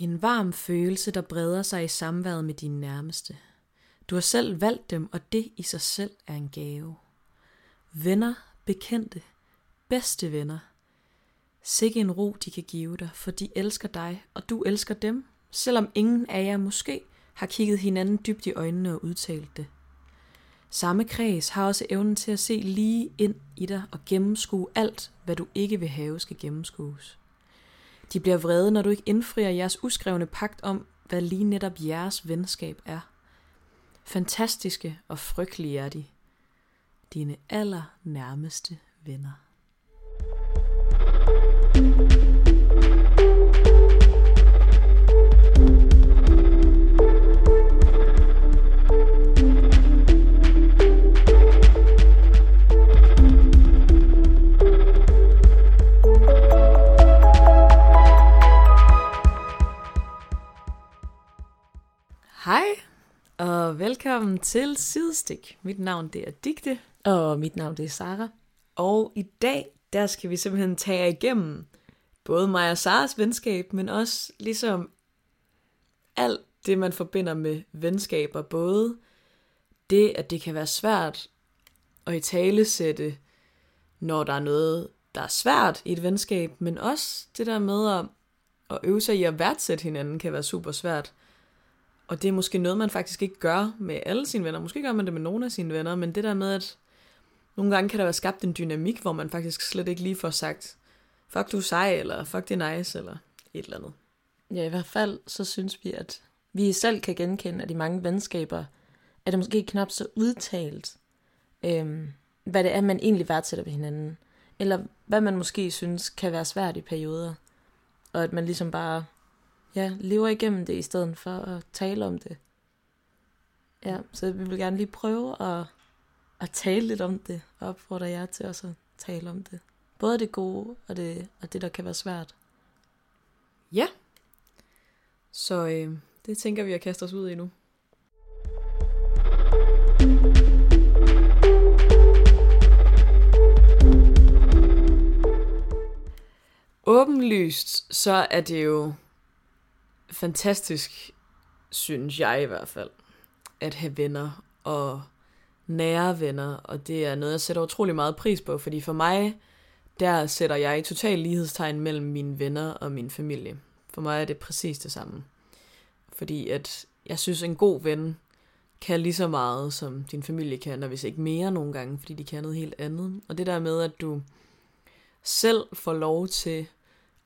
En varm følelse, der breder sig i samværet med dine nærmeste. Du har selv valgt dem, og det i sig selv er en gave. Venner, bekendte, bedste venner. Sikke en ro, de kan give dig, for de elsker dig, og du elsker dem, selvom ingen af jer måske har kigget hinanden dybt i øjnene og udtalt det. Samme kreds har også evnen til at se lige ind i dig og gennemskue alt, hvad du ikke vil have skal gennemskues. De bliver vrede, når du ikke indfrier jeres uskrevne pagt om, hvad lige netop jeres venskab er. Fantastiske og frygtelige er de. Dine allernærmeste venner. Hej, og velkommen til Sidestik. Mit navn det er Digte, Og mit navn det er Sara. og i dag der skal vi simpelthen tage igennem både mig og Saras venskab, men også ligesom alt det, man forbinder med venskaber. Både det, at det kan være svært at i tale sætte, når der er noget, der er svært i et venskab, men også det der med at, at øve sig i at værdsætte hinanden, kan være super svært. Og det er måske noget, man faktisk ikke gør med alle sine venner. Måske gør man det med nogle af sine venner, men det der med, at nogle gange kan der være skabt en dynamik, hvor man faktisk slet ikke lige får sagt, fuck du er sej, eller fuck det er nice, eller et eller andet. Ja, i hvert fald så synes vi, at vi selv kan genkende, at i mange venskaber er det måske knap så udtalt, øhm, hvad det er, man egentlig værdsætter ved hinanden. Eller hvad man måske synes kan være svært i perioder. Og at man ligesom bare ja, lever igennem det, i stedet for at tale om det. Ja, så vi vil gerne lige prøve at, at tale lidt om det, og opfordre jer til også at tale om det. Både det gode og det, og det der kan være svært. Ja. Så øh, det tænker vi at kaste os ud i nu. Åbenlyst, så er det jo fantastisk, synes jeg i hvert fald, at have venner og nære venner, og det er noget, jeg sætter utrolig meget pris på, fordi for mig, der sætter jeg i total lighedstegn mellem mine venner og min familie. For mig er det præcis det samme. Fordi at jeg synes, en god ven kan lige så meget, som din familie kan, og hvis ikke mere nogle gange, fordi de kan noget helt andet. Og det der med, at du selv får lov til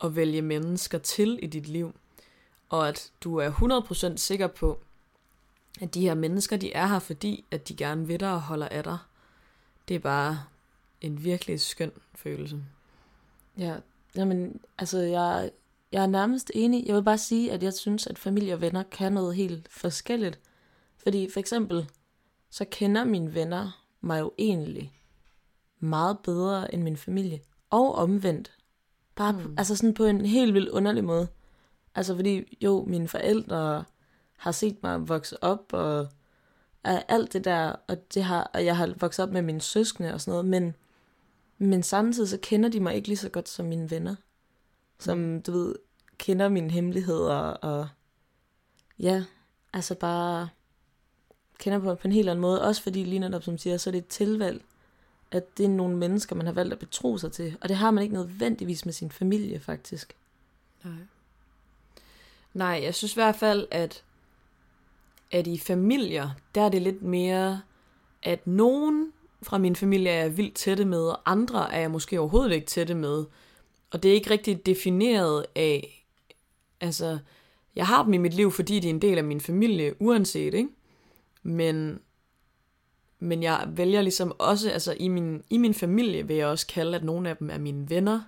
at vælge mennesker til i dit liv, og at du er 100% sikker på, at de her mennesker, de er her, fordi at de gerne vil dig og holder af dig. Det er bare en virkelig skøn følelse. Ja, jamen, altså jeg, jeg er nærmest enig. Jeg vil bare sige, at jeg synes, at familie og venner kan noget helt forskelligt. Fordi for eksempel, så kender mine venner mig jo egentlig meget bedre end min familie. Og omvendt. Bare mm. Altså sådan på en helt vildt underlig måde. Altså fordi, jo, mine forældre har set mig vokse op, og alt det der, og, det har, og jeg har vokset op med mine søskende og sådan noget, men, men samtidig så kender de mig ikke lige så godt som mine venner. Som, du ved, kender mine hemmeligheder, og ja, altså bare kender på, på en helt anden måde. Også fordi, lige netop som siger, så er det et tilvalg, at det er nogle mennesker, man har valgt at betro sig til. Og det har man ikke nødvendigvis med sin familie, faktisk. Nej. Nej, jeg synes i hvert fald, at, at i familier, der er det lidt mere, at nogen fra min familie er jeg vildt tætte med, og andre er jeg måske overhovedet ikke tætte med. Og det er ikke rigtig defineret af, altså, jeg har dem i mit liv, fordi de er en del af min familie, uanset, ikke? Men, men jeg vælger ligesom også, altså i min, i min familie vil jeg også kalde, at nogle af dem er mine venner,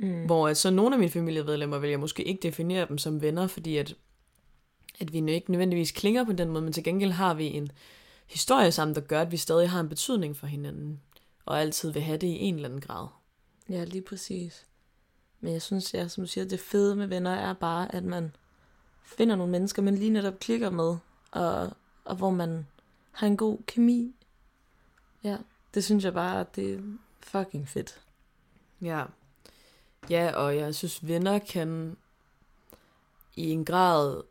Mm. hvor at så nogle af mine familiemedlemmer vil jeg måske ikke definere dem som venner, fordi at, at vi ikke nødvendigvis klinger på den måde, men til gengæld har vi en historie sammen, der gør, at vi stadig har en betydning for hinanden, og altid vil have det i en eller anden grad. Ja, lige præcis. Men jeg synes, ja, som du siger, det fede med venner er bare, at man finder nogle mennesker, man lige netop klikker med, og, og hvor man har en god kemi. Ja, det synes jeg bare, at det er fucking fedt. Ja. Ja, og jeg synes, venner kan i en grad,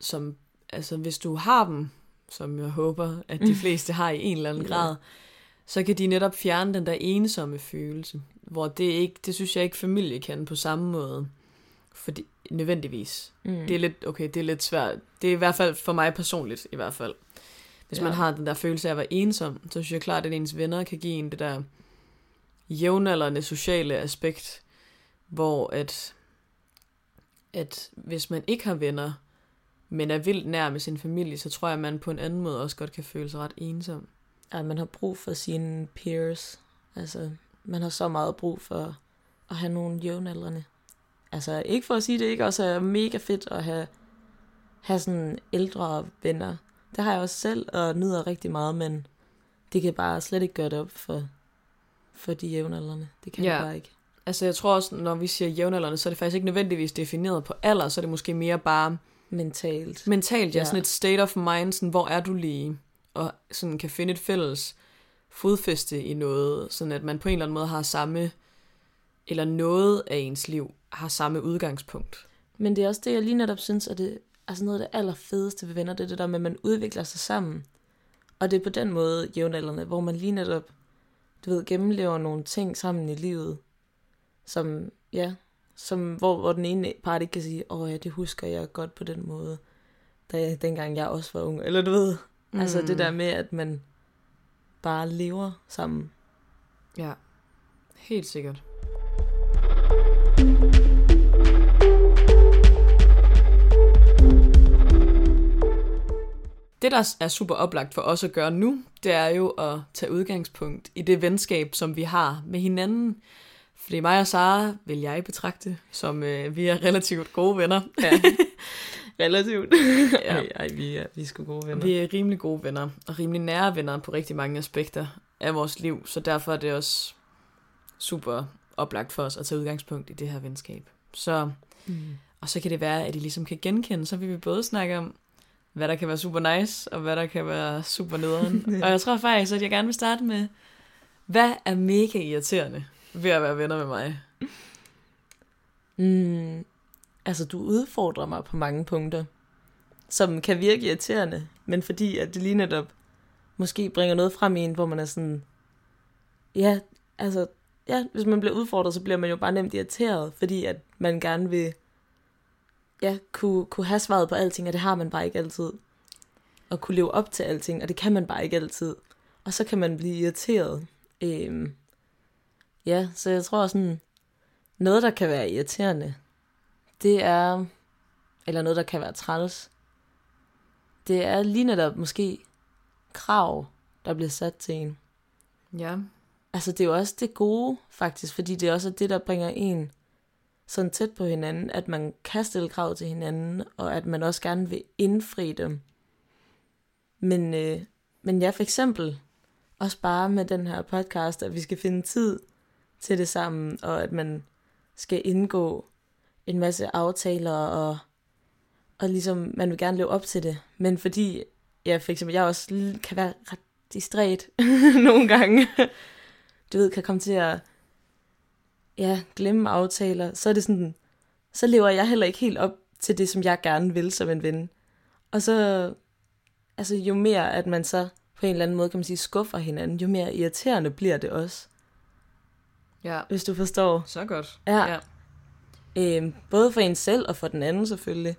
som, altså hvis du har dem, som jeg håber, at de fleste har i en eller anden Ja. grad, så kan de netop fjerne den der ensomme følelse, hvor det ikke, det synes jeg ikke familie kan på samme måde, fordi nødvendigvis. Mm. Det er lidt, okay, det er lidt svært. Det er i hvert fald for mig personligt, i hvert fald. Hvis Ja. man har den der følelse af at være ensom, så synes jeg klart, at ens venner kan give en det der jævnaldrende sociale aspekt, hvor at, at hvis man ikke har venner, men er vildt nær med sin familie, så tror jeg, at man på en anden måde også godt kan føle sig ret ensom. Ja, man har brug for sine peers. Altså, man har så meget brug for at have nogle jævnaldrende. Altså, ikke for at sige, det ikke også er mega fedt at have, have sådan ældre venner. Det har jeg også selv, og nyder rigtig meget, men det kan bare slet ikke gøre det op for, for de jævnaldrende. Det kan Ja. det bare ikke. Altså jeg tror også, når vi siger jævnaldrende, så er det faktisk ikke nødvendigvis defineret på alder, så er det måske mere bare Mentalt. mentalt, ja, Ja. sådan et state of mind, sådan, hvor er du lige, og sådan kan finde et fælles fodfæste i noget, sådan at man på en eller anden måde har samme, eller noget af ens liv har samme udgangspunkt. Men det er også det, jeg lige netop synes, at det altså noget af det allerfedeste ved venner, det er det der med, at man udvikler sig sammen. Og det er på den måde jævnaldrende, hvor man lige netop, du ved, gennemlever nogle ting sammen i livet, som, ja, som, hvor, hvor den ene part ikke kan sige, åh oh, ja, det husker jeg godt på den måde, da, dengang jeg også var ung. Eller du ved, mm. altså det der med, at man bare lever sammen. Ja, helt sikkert. Det, der er super oplagt for os at gøre nu, det er jo at tage udgangspunkt i det venskab, som vi har med hinanden. Fordi mig og Sara vil jeg betragte, som øh, vi er relativt gode venner. Ja. Relativt. Ja. ej, ej, vi er, vi er sgu gode venner. Vi er rimelig gode venner, og rimelig nære venner på rigtig mange aspekter af vores liv, så derfor er det også super oplagt for os at tage udgangspunkt i det her venskab. Så, Mm. og så kan det være, at I ligesom kan genkende, så vil vi både snakke om, hvad der kan være super nice, og hvad der kan være super nederen. og jeg tror faktisk, at jeg gerne vil starte med, hvad er mega irriterende ved at være venner med mig? Mm, altså, du udfordrer mig på mange punkter, som kan virke irriterende, men fordi at det lige netop måske bringer noget frem i en, hvor man er sådan, ja, altså, ja, hvis man bliver udfordret, så bliver man jo bare nemt irriteret, fordi at man gerne vil, ja, kunne, kunne have svaret på alting, og det har man bare ikke altid. Og kunne leve op til alting, og det kan man bare ikke altid. Og så kan man blive irriteret. Øhm, ja, så jeg tror sådan, noget, der kan være irriterende, det er, eller noget, der kan være træls, det er lige netop måske krav, der bliver sat til en. Ja, Altså, det er jo også det gode, faktisk, fordi det er også det, der bringer en sådan tæt på hinanden, at man kan stille krav til hinanden, og at man også gerne vil indfri dem. Men, øh, men ja, for eksempel, også bare med den her podcast, at vi skal finde tid til det sammen, og at man skal indgå en masse aftaler, og, og ligesom, man vil gerne leve op til det. Men fordi, ja, for eksempel, jeg også kan være ret distræt nogle gange, du ved, kan komme til at ja, glemme aftaler, så er det sådan, så lever jeg heller ikke helt op til det, som jeg gerne vil som en ven. Og så, altså jo mere, at man så på en eller anden måde, kan man sige, skuffer hinanden, jo mere irriterende bliver det også, ja, hvis du forstår. så godt. Ja. ja. Øhm, både for en selv og for den anden selvfølgelig.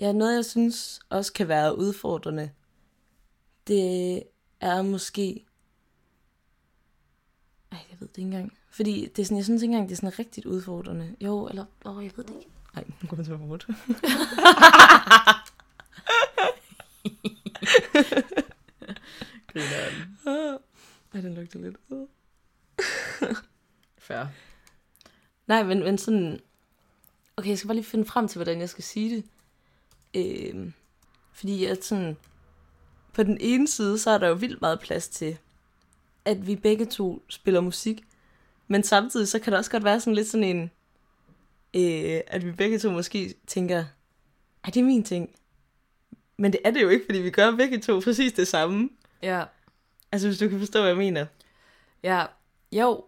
Ja, noget jeg synes også kan være udfordrende, det er måske... Ej, jeg ved det ikke engang. Fordi det er sådan, jeg synes ikke engang, det er sådan rigtigt udfordrende. Jo, eller... Åh, jeg ved det ikke. Nej, nu kommer til at Grineren. Ej, den lugter lidt. Fair. Nej, men, men sådan... Okay, jeg skal bare lige finde frem til, hvordan jeg skal sige det. Øhm, fordi at sådan... På den ene side, så er der jo vildt meget plads til, at vi begge to spiller musik. Men samtidig, så kan det også godt være sådan lidt sådan en... Øh, at vi begge to måske tænker, er det min ting? Men det er det jo ikke, fordi vi gør begge to præcis det samme. Ja, Altså, hvis du kan forstå, hvad jeg mener. Ja, jo.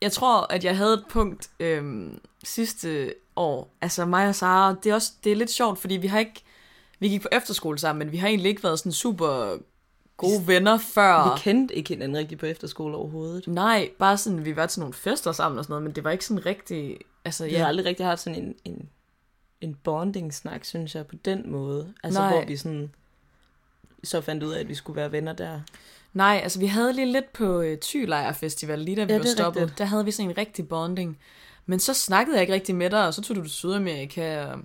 jeg tror, at jeg havde et punkt øhm, sidste år. Altså mig og Sara, det er, også, det er lidt sjovt, fordi vi har ikke... Vi gik på efterskole sammen, men vi har egentlig ikke været sådan super gode venner før. Vi kendte ikke hinanden rigtig på efterskole overhovedet. Nej, bare sådan, vi var til nogle fester sammen og sådan noget, men det var ikke sådan rigtig... Altså, Vi har aldrig rigtig haft sådan en, en, en bonding-snak, synes jeg, på den måde. Altså, Nej. hvor vi sådan så fandt ud af, at vi skulle være venner der. Nej, altså vi havde lige lidt på uh, Thylejr Festival, lige da vi Ja, var stoppet. rigtigt. Der havde vi sådan en rigtig bonding. Men så snakkede jeg ikke rigtig med dig, og så tog du til Sydamerika. Og,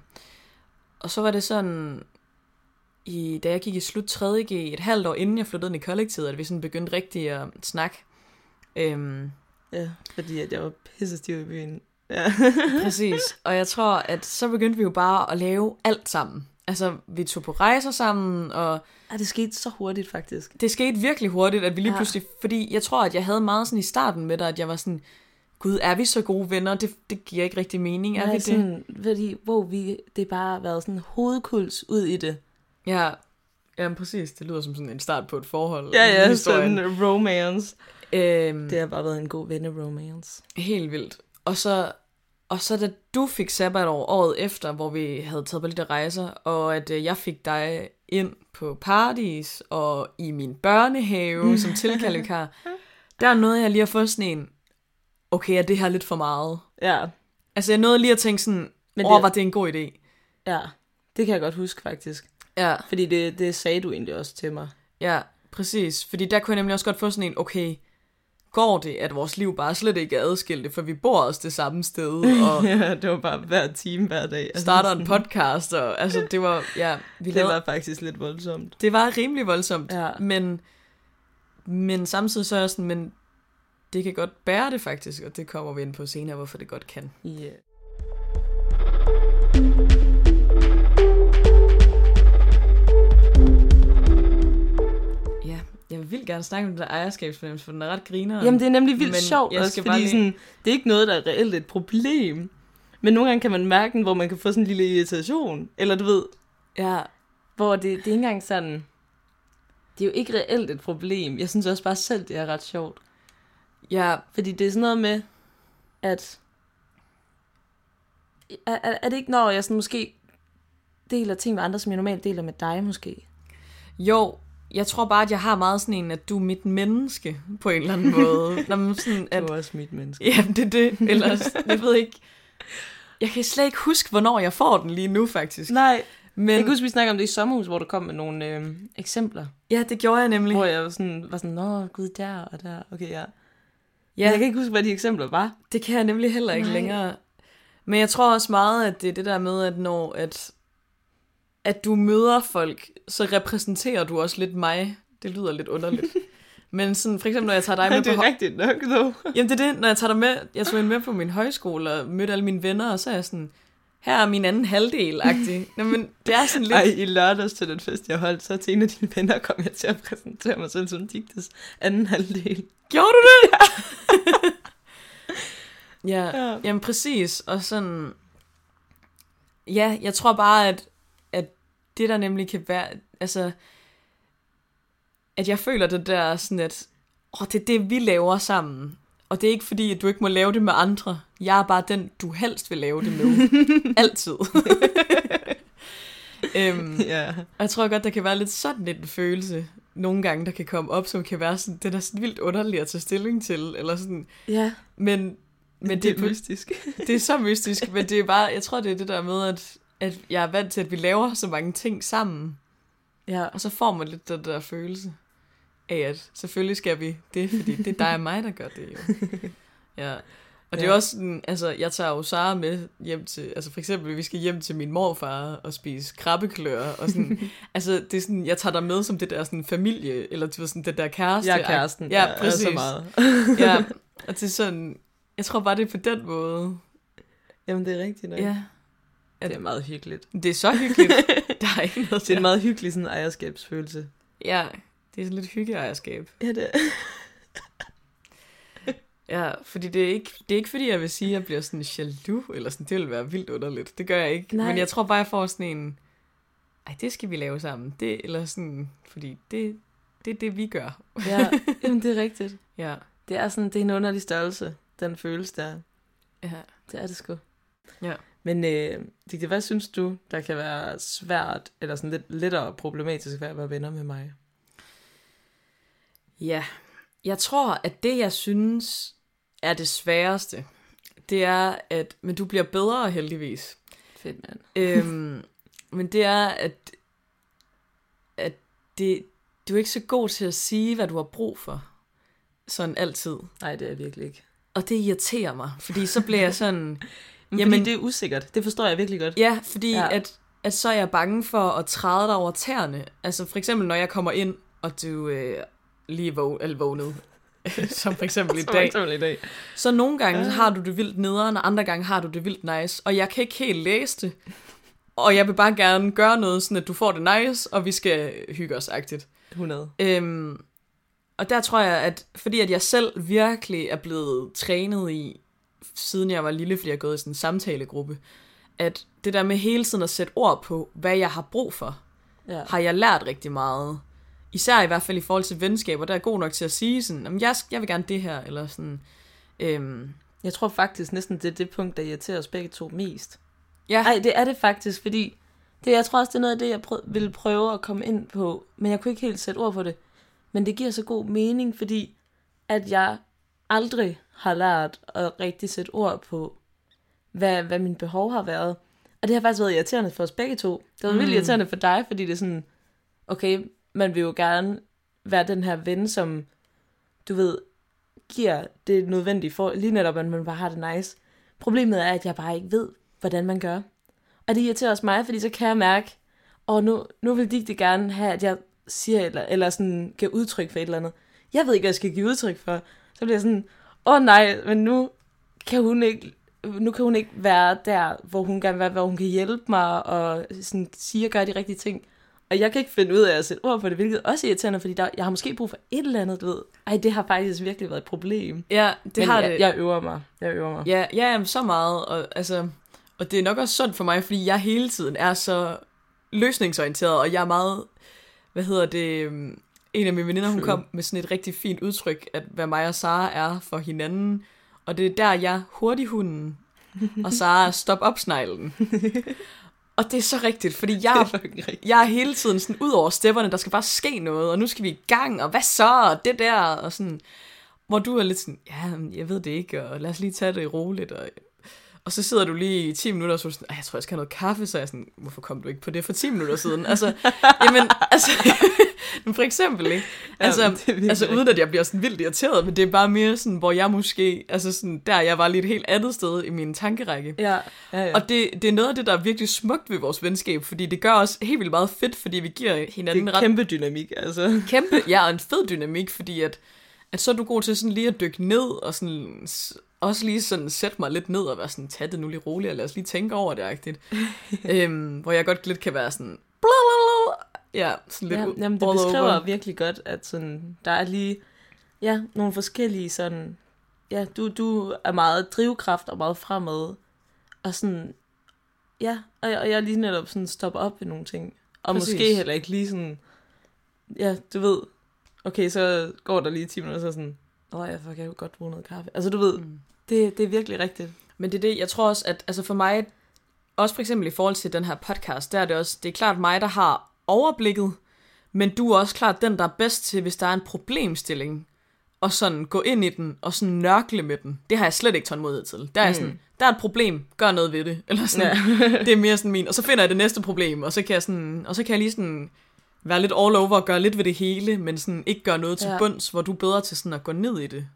og så var det sådan, i, da jeg gik i slut 3.G, et halvt år inden jeg flyttede ind i kollektivet, at vi sådan begyndte rigtig at snakke. Øhm, Ja, fordi at jeg var pisse stiv i byen. Ja. præcis. Og jeg tror, at så begyndte vi jo bare at lave alt sammen. Altså, vi tog på rejser sammen, og ja, det skete så hurtigt, faktisk. det skete virkelig hurtigt, at vi lige Ja. pludselig, fordi jeg tror, at jeg havde meget sådan i starten med dig, at jeg var sådan, gud, er vi så gode venner? Det, det giver ikke rigtig mening, er Nej, vi det? sådan, fordi, hvor vi, det er bare været sådan hovedkuls ud i det. Ja, ja, præcis. Det lyder som sådan en start på et forhold. Ja, ja, historien. sådan romance. Øhm, Det har bare været en god venne-romance. Helt vildt. Og så, og så da du fik sabbatår året efter, hvor vi havde taget på lidt rejser, og at øh, jeg fik dig ind på Paradis og i min børnehave som tilkaldevikar, der nåede jeg lige at få sådan en, okay, er det her lidt for meget? Ja, Altså jeg nåede lige at tænke sådan, Men Men det- åh, var det en god idé? ja. Det kan jeg godt huske, faktisk. Ja, Fordi det, det sagde du egentlig også til mig. ja, præcis. Fordi der kunne jeg nemlig også godt få sådan en, okay, går det, at vores liv bare slet ikke er adskilte, for vi bor også det samme sted, og ja, det var bare hver time, hver dag. Altså, starter en podcast, og altså det var, ja, vi Det lavede, var faktisk lidt voldsomt. det var rimelig voldsomt, Ja. men, men samtidig så er jeg sådan, men det kan godt bære det faktisk, og det kommer vi ind på senere, hvorfor det godt kan. Yeah. Vildt gerne snakke om det der ejerskabsfornemmelse, for den er ret griner. Jamen, det er nemlig vildt sjovt, jeg også, skal fordi lige- sådan, det er ikke noget, der er reelt et problem. Men nogle gange kan man mærke den, hvor man kan få sådan en lille irritation. Eller du ved, Ja, hvor det, det er ikke engang sådan... Det er jo ikke reelt et problem. Jeg synes også bare selv, det er ret sjovt. ja, Fordi det er sådan noget med, at... Er, er, er det ikke, når jeg sådan måske deler ting med andre, som jeg normalt deler med dig måske? jo, jeg tror bare, at jeg har meget sådan en, at du er mit menneske, på en eller anden måde. Når man sådan, at, Du er også mit menneske. Jamen, det er det. Ellers, jeg ved ikke... Jeg kan slet ikke huske, hvornår jeg får den lige nu, faktisk. Nej, Men jeg kan huske, vi snakkede om det i sommerhus, hvor du kom med nogle øh, eksempler. ja, det gjorde jeg nemlig. Hvor jeg var sådan, var sådan, nå gud, der og der. Okay, ja. Ja, Jeg kan ikke huske, hvad de eksempler var. det kan jeg nemlig heller ikke Nej. længere. Men jeg tror også meget, at det er det der med, at når at, at du møder folk, så repræsenterer du også lidt mig. Det lyder lidt underligt. Men sådan, for eksempel, når jeg tager dig med det på... er rigtigt nok, dog. Jamen, det er det, når jeg tager dig med... Jeg tog med på min højskole og mødte alle mine venner, og så er jeg sådan... Her er min anden halvdel-agtig. Nå, men det er sådan lidt... Ej, i lørdags til den fest, jeg holdt, så til en af dine venner kom jeg til at præsentere mig selv som Digtes anden halvdel. Gjorde du det? ja, Ja. jamen præcis. Og sådan... Ja, jeg tror bare, at det der nemlig kan være... Altså... At jeg føler det der sådan, at... Åh, det er det, vi laver sammen. Og det er ikke fordi, at du ikke må lave det med andre. Jeg er bare den, du helst vil lave det med. Altid. øhm, og jeg tror godt, der kan være lidt sådan en følelse, nogle gange, der kan komme op, som kan være sådan, det er da sådan vildt underligt at tage stilling til, eller sådan, Ja, men, men men det, det, er mystisk. det er så mystisk, men det er bare, jeg tror, det er det der med, at, at jeg er vant til, at vi laver så mange ting sammen, Ja, og så får man lidt den der følelse af, at selvfølgelig skal vi det, fordi det er dig og mig, der gør det jo. Ja. Og det er Ja. også sådan, altså, jeg tager jo Sara med hjem til, altså for eksempel, vi skal hjem til min morfar og spise krabbeklør, og sådan, altså, det er sådan, jeg tager dig med som det der sådan familie, eller du ved, sådan det der kæreste. jeg er kæresten. Ja, er præcis. så meget. ja, og det er sådan, jeg tror bare, det er på den måde. Jamen, det er rigtigt nok. Ja. Det er meget hyggeligt. Det er så hyggeligt. der er ikke noget Det er en meget hyggelig sådan ejerskabsfølelse. Ja, det er sådan lidt hyggeejerskab. Ja, det er. Ja, fordi det er ikke, det er ikke fordi, jeg vil sige, at jeg bliver sådan jaloux, eller sådan, det vil være vildt underligt. Det gør jeg ikke. Nej. Men jeg tror bare, jeg får sådan en, ej, det skal vi lave sammen. Det, eller sådan, fordi det, det er det, vi gør. Ja, jamen, det er rigtigt. Ja, Det er sådan, det er en underlig størrelse. den følelse der. Ja. Det er det sgu. Ja. Men øh, Digte, hvad synes du, der kan være svært, eller sådan lidt lettere problematisk ved at være venner med mig? Ja, jeg tror, at det, jeg synes er det sværeste, det er, at, men du bliver bedre heldigvis, Fedt, mand. øhm, men det er, at, at det, du er ikke så god til at sige, hvad du har brug for. Sådan altid. Nej, det er jeg virkelig ikke. Og det irriterer mig, fordi så bliver jeg sådan... Men Jamen- fordi det er usikkert. Det forstår jeg virkelig godt. Ja, fordi ja. At, at så er jeg bange for at træde dig over tæerne. Altså for eksempel, når jeg kommer ind, og du øh, lige våg, eller vågnet, som for eksempel i dag, eksempel i dag. så nogle gange ja. har du det vildt nederen, og andre gange har du det vildt nice, og jeg kan ikke helt læse det. Og jeg vil bare gerne gøre noget, sådan at du får det nice, og vi skal hygge os agtigt. 100. Øhm, og der tror jeg, at fordi at jeg selv virkelig er blevet trænet i, siden jeg var lille, fordi jeg er gået i sådan en samtalegruppe, at det der med hele tiden at sætte ord på, hvad jeg har brug for, Ja. har jeg lært rigtig meget. Især i hvert fald i forhold til venskaber, der er god nok til at sige sådan, "Jamen, jeg, jeg vil gerne det her, eller sådan, øhm, Jeg tror faktisk næsten, det er det punkt, der irriterer os begge to mest. ja, Nej, det er det faktisk, fordi det, jeg tror også, det er noget af det, jeg prøv, ville prøve at komme ind på, men jeg kunne ikke helt sætte ord på det. Men det giver så god mening, fordi at jeg aldrig har lært at rigtig sætte ord på, hvad, hvad mine behov har været. Og det har faktisk været irriterende for os begge to. Det var mm. vildt irriterende for dig, fordi det er sådan, okay, man vil jo gerne være den her ven, som, du ved, giver det nødvendige for, lige netop, at man bare har det nice. Problemet er, at jeg bare ikke ved, hvordan man gør. Og det irriterer også mig, fordi så kan jeg mærke, og nu, nu vil de det gerne have, at jeg siger, eller, eller sådan giver udtryk for et eller andet. Jeg ved ikke, hvad jeg skal give udtryk for. Så bliver jeg sådan, åh oh, nej, men nu kan hun ikke, nu kan hun ikke være der, hvor hun gerne vil være, hvor hun kan hjælpe mig, og sådan sige og gøre de rigtige ting. Og jeg kan ikke finde ud af at sætte ord på det, hvilket også er irriterende, fordi der, jeg har måske brug for et eller andet, du ved. Ej, det har faktisk virkelig været et problem. ja, det Men har jeg, det. jeg øver mig. Jeg øver mig. Ja, ja jamen, så meget. Og, altså, og det er nok også sundt for mig, fordi jeg hele tiden er så løsningsorienteret, og jeg er meget, hvad hedder det, øhm, en af mine veninder, hun kom med sådan et rigtig fint udtryk, at hvad mig og Sara er for hinanden. Og det er der, jeg er hurtighunden, og Sara er stop op sneglen. og det er så rigtigt, fordi jeg er jeg er hele tiden sådan ud over stepperne, der skal bare ske noget, og nu skal vi i gang, og hvad så, og det der, og sådan, hvor du er lidt sådan, ja, jeg ved det ikke, og lad os lige tage det roligt, og, og så sidder du lige i 10 minutter, og så er du sådan, "Ej, jeg tror, jeg skal have noget kaffe, så er jeg sådan, hvorfor kom du ikke på det for 10 minutter siden? Altså, jamen, altså, men for eksempel, ikke? Altså, Jamen, virkelig altså uden at jeg bliver sådan vildt irriteret, men det er bare mere sådan, hvor jeg måske, altså sådan, der jeg var lige et helt andet sted i min tankerække. Ja, ja, ja. Og det, det er noget af det, der er virkelig smukt ved vores venskab, fordi det gør os helt vildt meget fedt, fordi vi giver hinanden det er ret kæmpe dynamik, altså. kæmpe, ja, og en fed dynamik, fordi at, at så er du god til sådan lige at dykke ned, og sådan, også lige sådan sætte mig lidt ned, og være sådan, tag det nu lige roligt, og lad os lige tænke over det, agtigt. øhm, hvor jeg godt lidt kan være sådan, ja, sådan lidt Ja, jamen, det beskriver over. virkelig godt, at sådan, der er lige ja, nogle forskellige sådan, ja, du, du er meget drivkraft og meget fremad, og sådan, ja, og jeg, og jeg lige netop sådan stopper op ved nogle ting, og Præcis. måske heller ikke lige sådan, ja, du ved, okay, så går der lige 10 minutter, så sådan, åh, jeg kan jo godt bruge noget kaffe. Altså, du ved, Mm. det, det er virkelig rigtigt. Men det er det, jeg tror også, at altså for mig, også for eksempel i forhold til den her podcast, der er det også, det er klart mig, der har overblikket, men du er også klart den, der er bedst til, hvis der er en problemstilling, og sådan gå ind i den, og sådan nørkle med den. Det har jeg slet ikke tålmodighed til. Der er mm. sådan, der er et problem, gør noget ved det. Eller sådan, ja. det er mere sådan min, og så finder jeg det næste problem, og så kan jeg sådan, og så kan jeg lige sådan være lidt all over og gøre lidt ved det hele, men sådan ikke gøre noget til Ja. bunds, hvor du er bedre til sådan at gå ned i det.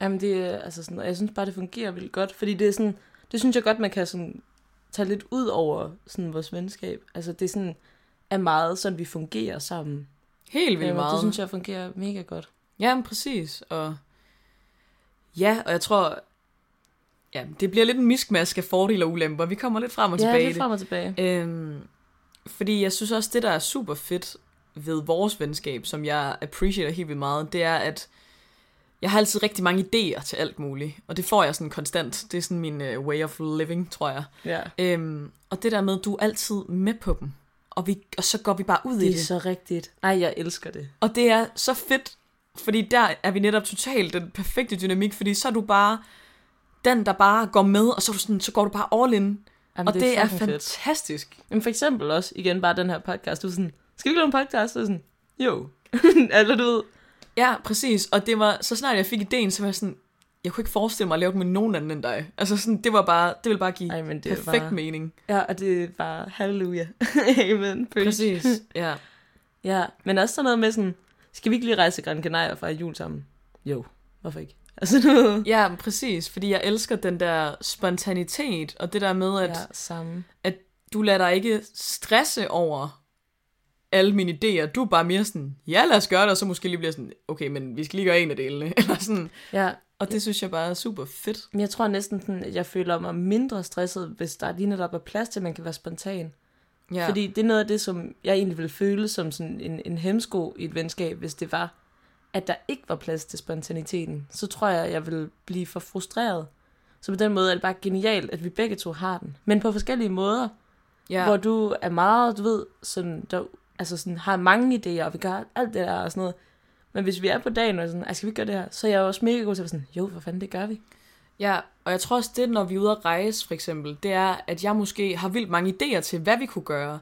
Jamen, det er altså sådan, og jeg synes bare, det fungerer vildt godt, fordi det er sådan, det synes jeg godt, man kan sådan tage lidt ud over sådan vores venskab. Altså, det er sådan, er meget sådan, vi fungerer sammen. Helt vildt Jamen, meget. Det synes jeg fungerer mega godt. Ja, men præcis. Og ja, og jeg tror, ja, det bliver lidt en miskmask af fordele og ulemper. Vi kommer lidt frem og Ja, tilbage det i er frem og tilbage. Øhm, fordi jeg synes også, det der er super fedt ved vores venskab, som jeg appreciater helt vildt meget, det er, at jeg har altid rigtig mange idéer til alt muligt, og det får jeg sådan konstant. Det er sådan min uh, way of living, tror jeg. Ja. Øhm, og det der med, at du er altid med på dem, og, vi, og så går vi bare ud i Det er det. så rigtigt. Ej, jeg elsker det. Og det er så fedt, fordi der er vi netop totalt den perfekte dynamik, fordi så er du bare, den, der bare går med, og så, er du sådan, så går du bare all in. Jamen, og det, det er, fedt. fantastisk. Men for eksempel også, igen bare den her podcast, du er sådan, skal vi ikke lave en podcast? Jeg sådan, jo. Eller du ved, Ja, præcis. Og det var, så snart jeg fik ideen, så var jeg sådan, jeg kunne ikke forestille mig at lave det med nogen anden end dig. Altså sådan, det var bare, det ville bare give Ej, men det er perfekt bare- mening. ja, og det er bare halleluja. Amen. Preach. Præcis, ja. Ja, men også sådan noget med sådan, skal vi ikke lige rejse Gran Canaria og fejre jul sammen? Jo, hvorfor ikke? Altså, du... Ja, præcis, fordi jeg elsker den der spontanitet, og det der med, at ja, samme. du lader dig ikke stresse over alle mine idéer. Du er bare mere sådan, ja, lad os gøre det, og så måske lige bliver sådan, okay, men vi skal lige gøre en af delene. Eller sådan. Ja, Og det synes jeg bare er super fedt. men jeg tror næsten, sådan, at jeg føler mig mindre stresset, hvis der lige netop er plads til, at man kan være spontan. Ja. Fordi det er noget af det, som jeg egentlig ville føle som sådan en, en hemsko i et venskab, hvis det var, at der ikke var plads til spontaniteten. Så tror jeg, jeg ville blive for frustreret. Så på den måde er det bare genialt, at vi begge to har den. Men på forskellige måder. Ja. Hvor du er meget, du ved, sådan, der, altså sådan, har mange idéer, og vi gør alt det der og sådan noget. Men hvis vi er på dagen og sådan, "Ej, skal vi ikke gøre det her? Så er jeg også mega god til at være sådan, jo, for fanden, det gør vi. Ja, og jeg tror også det, når vi er ude at rejse, for eksempel, det er, at jeg måske har vildt mange idéer til, hvad vi kunne gøre.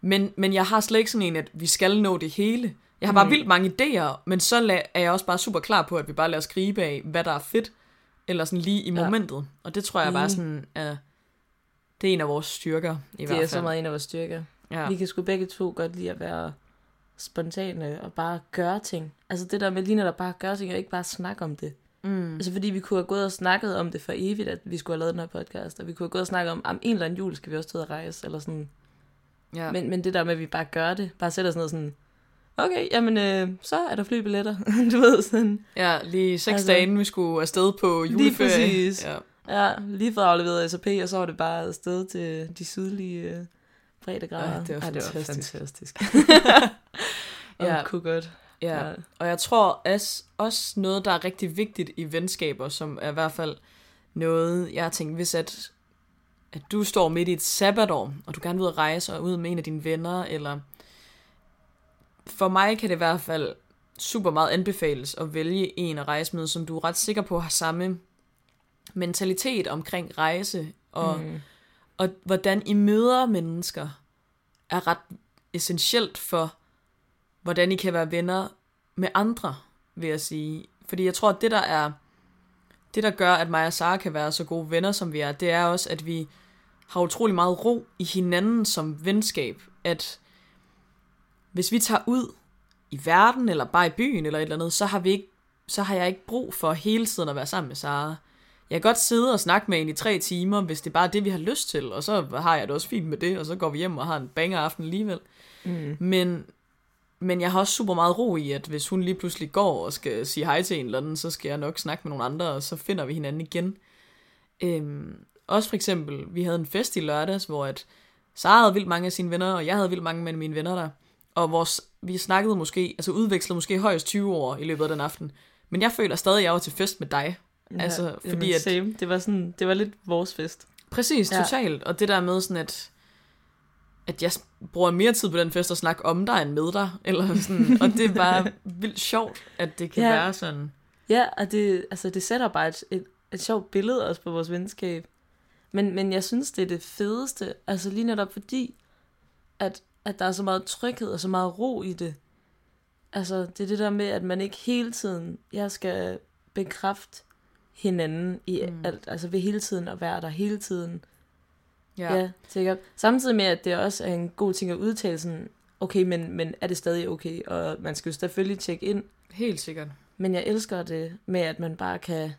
Men, men jeg har slet ikke sådan en, at vi skal nå det hele. Jeg har bare Mm. vildt mange idéer, men så er jeg også bare super klar på, at vi bare lader os gribe af, hvad der er fedt, eller sådan lige i Ja. momentet. Og det tror jeg bare Enig. sådan, er, det er en af vores styrker, i det hvert er fald. så meget en af vores styrker. Ja. Vi kan sgu begge to godt lide at være spontane og bare gøre ting. Altså det der med lige netop bare gøre ting, og ikke bare snakke om det. Mm. Altså fordi vi kunne have gået og snakket om det for evigt, at vi skulle have lavet den her podcast, og vi kunne have gået og snakket om, om en eller anden jul skal vi også tage og rejse, eller sådan. Ja. Men, men det der med, at vi bare gør det, bare sætter sådan noget sådan, okay, jamen øh, så er der flybilletter, du ved sådan. ja, lige seks Altså- dage inden vi skulle afsted på Lige juleferie. præcis. Ja. Ja, lige fra afleveret SAP, og så var det bare afsted til de sydlige øh, breddegrader. Ej, det var Ej, det var fantastisk. fantastisk. Ja. ja, kunne godt. Ja, og jeg tror også, også noget, der er rigtig vigtigt i venskaber, som er i hvert fald noget, jeg har tænkt, hvis at, at du står midt i et sabbatår, og du gerne vil rejse og ud med en af dine venner, eller for mig kan det i hvert fald super meget anbefales at vælge en at rejse med, som du er ret sikker på har samme mentalitet omkring rejse, og, mm og hvordan I møder mennesker, er ret essentielt for, hvordan I kan være venner med andre, vil jeg sige. Fordi jeg tror, at det der er, det der gør, at mig og Sara kan være så gode venner, som vi er, det er også, at vi har utrolig meget ro i hinanden som venskab. At hvis vi tager ud i verden, eller bare i byen, eller et eller andet, så har, vi ikke, så har jeg ikke brug for hele tiden at være sammen med Sara. Jeg kan godt sidde og snakke med en i tre timer, hvis det er bare det, vi har lyst til, og så har jeg det også fint med det, og så går vi hjem og har en banger aften alligevel. Mm. Men, men jeg har også super meget ro i, at hvis hun lige pludselig går og skal sige hej til en eller anden, så skal jeg nok snakke med nogle andre, og så finder vi hinanden igen. Øhm, også for eksempel, vi havde en fest i lørdags, hvor at Sara havde vildt mange af sine venner, og jeg havde vildt mange med mine venner der. Og vores, vi snakkede måske, altså udvekslede måske højst 20 år i løbet af den aften. Men jeg føler stadig, at jeg var til fest med dig. Altså, ja, fordi jamen, at- Same. Det var, sådan, det var lidt vores fest. Præcis, Ja. totalt. Og det der med sådan, at, at jeg bruger mere tid på den fest at snakke om dig end med dig. Eller sådan. Og det er bare vildt sjovt, at det kan Ja. være sådan. Ja, og det, altså, det sætter bare et, et, et sjovt billede også på vores venskab. Men, men jeg synes, det er det fedeste. Altså lige netop fordi, at, at der er så meget tryghed og så meget ro i det. Altså det er det der med, at man ikke hele tiden, jeg skal bekræfte hinanden i Mm. alt. Altså ved hele tiden at være der hele tiden. Ja. Ja, sikkert. Samtidig med, at det også er en god ting at udtale sådan, okay, men, men er det stadig okay? Og man skal jo selvfølgelig tjekke ind. Helt sikkert. Men jeg elsker det med, at man bare kan,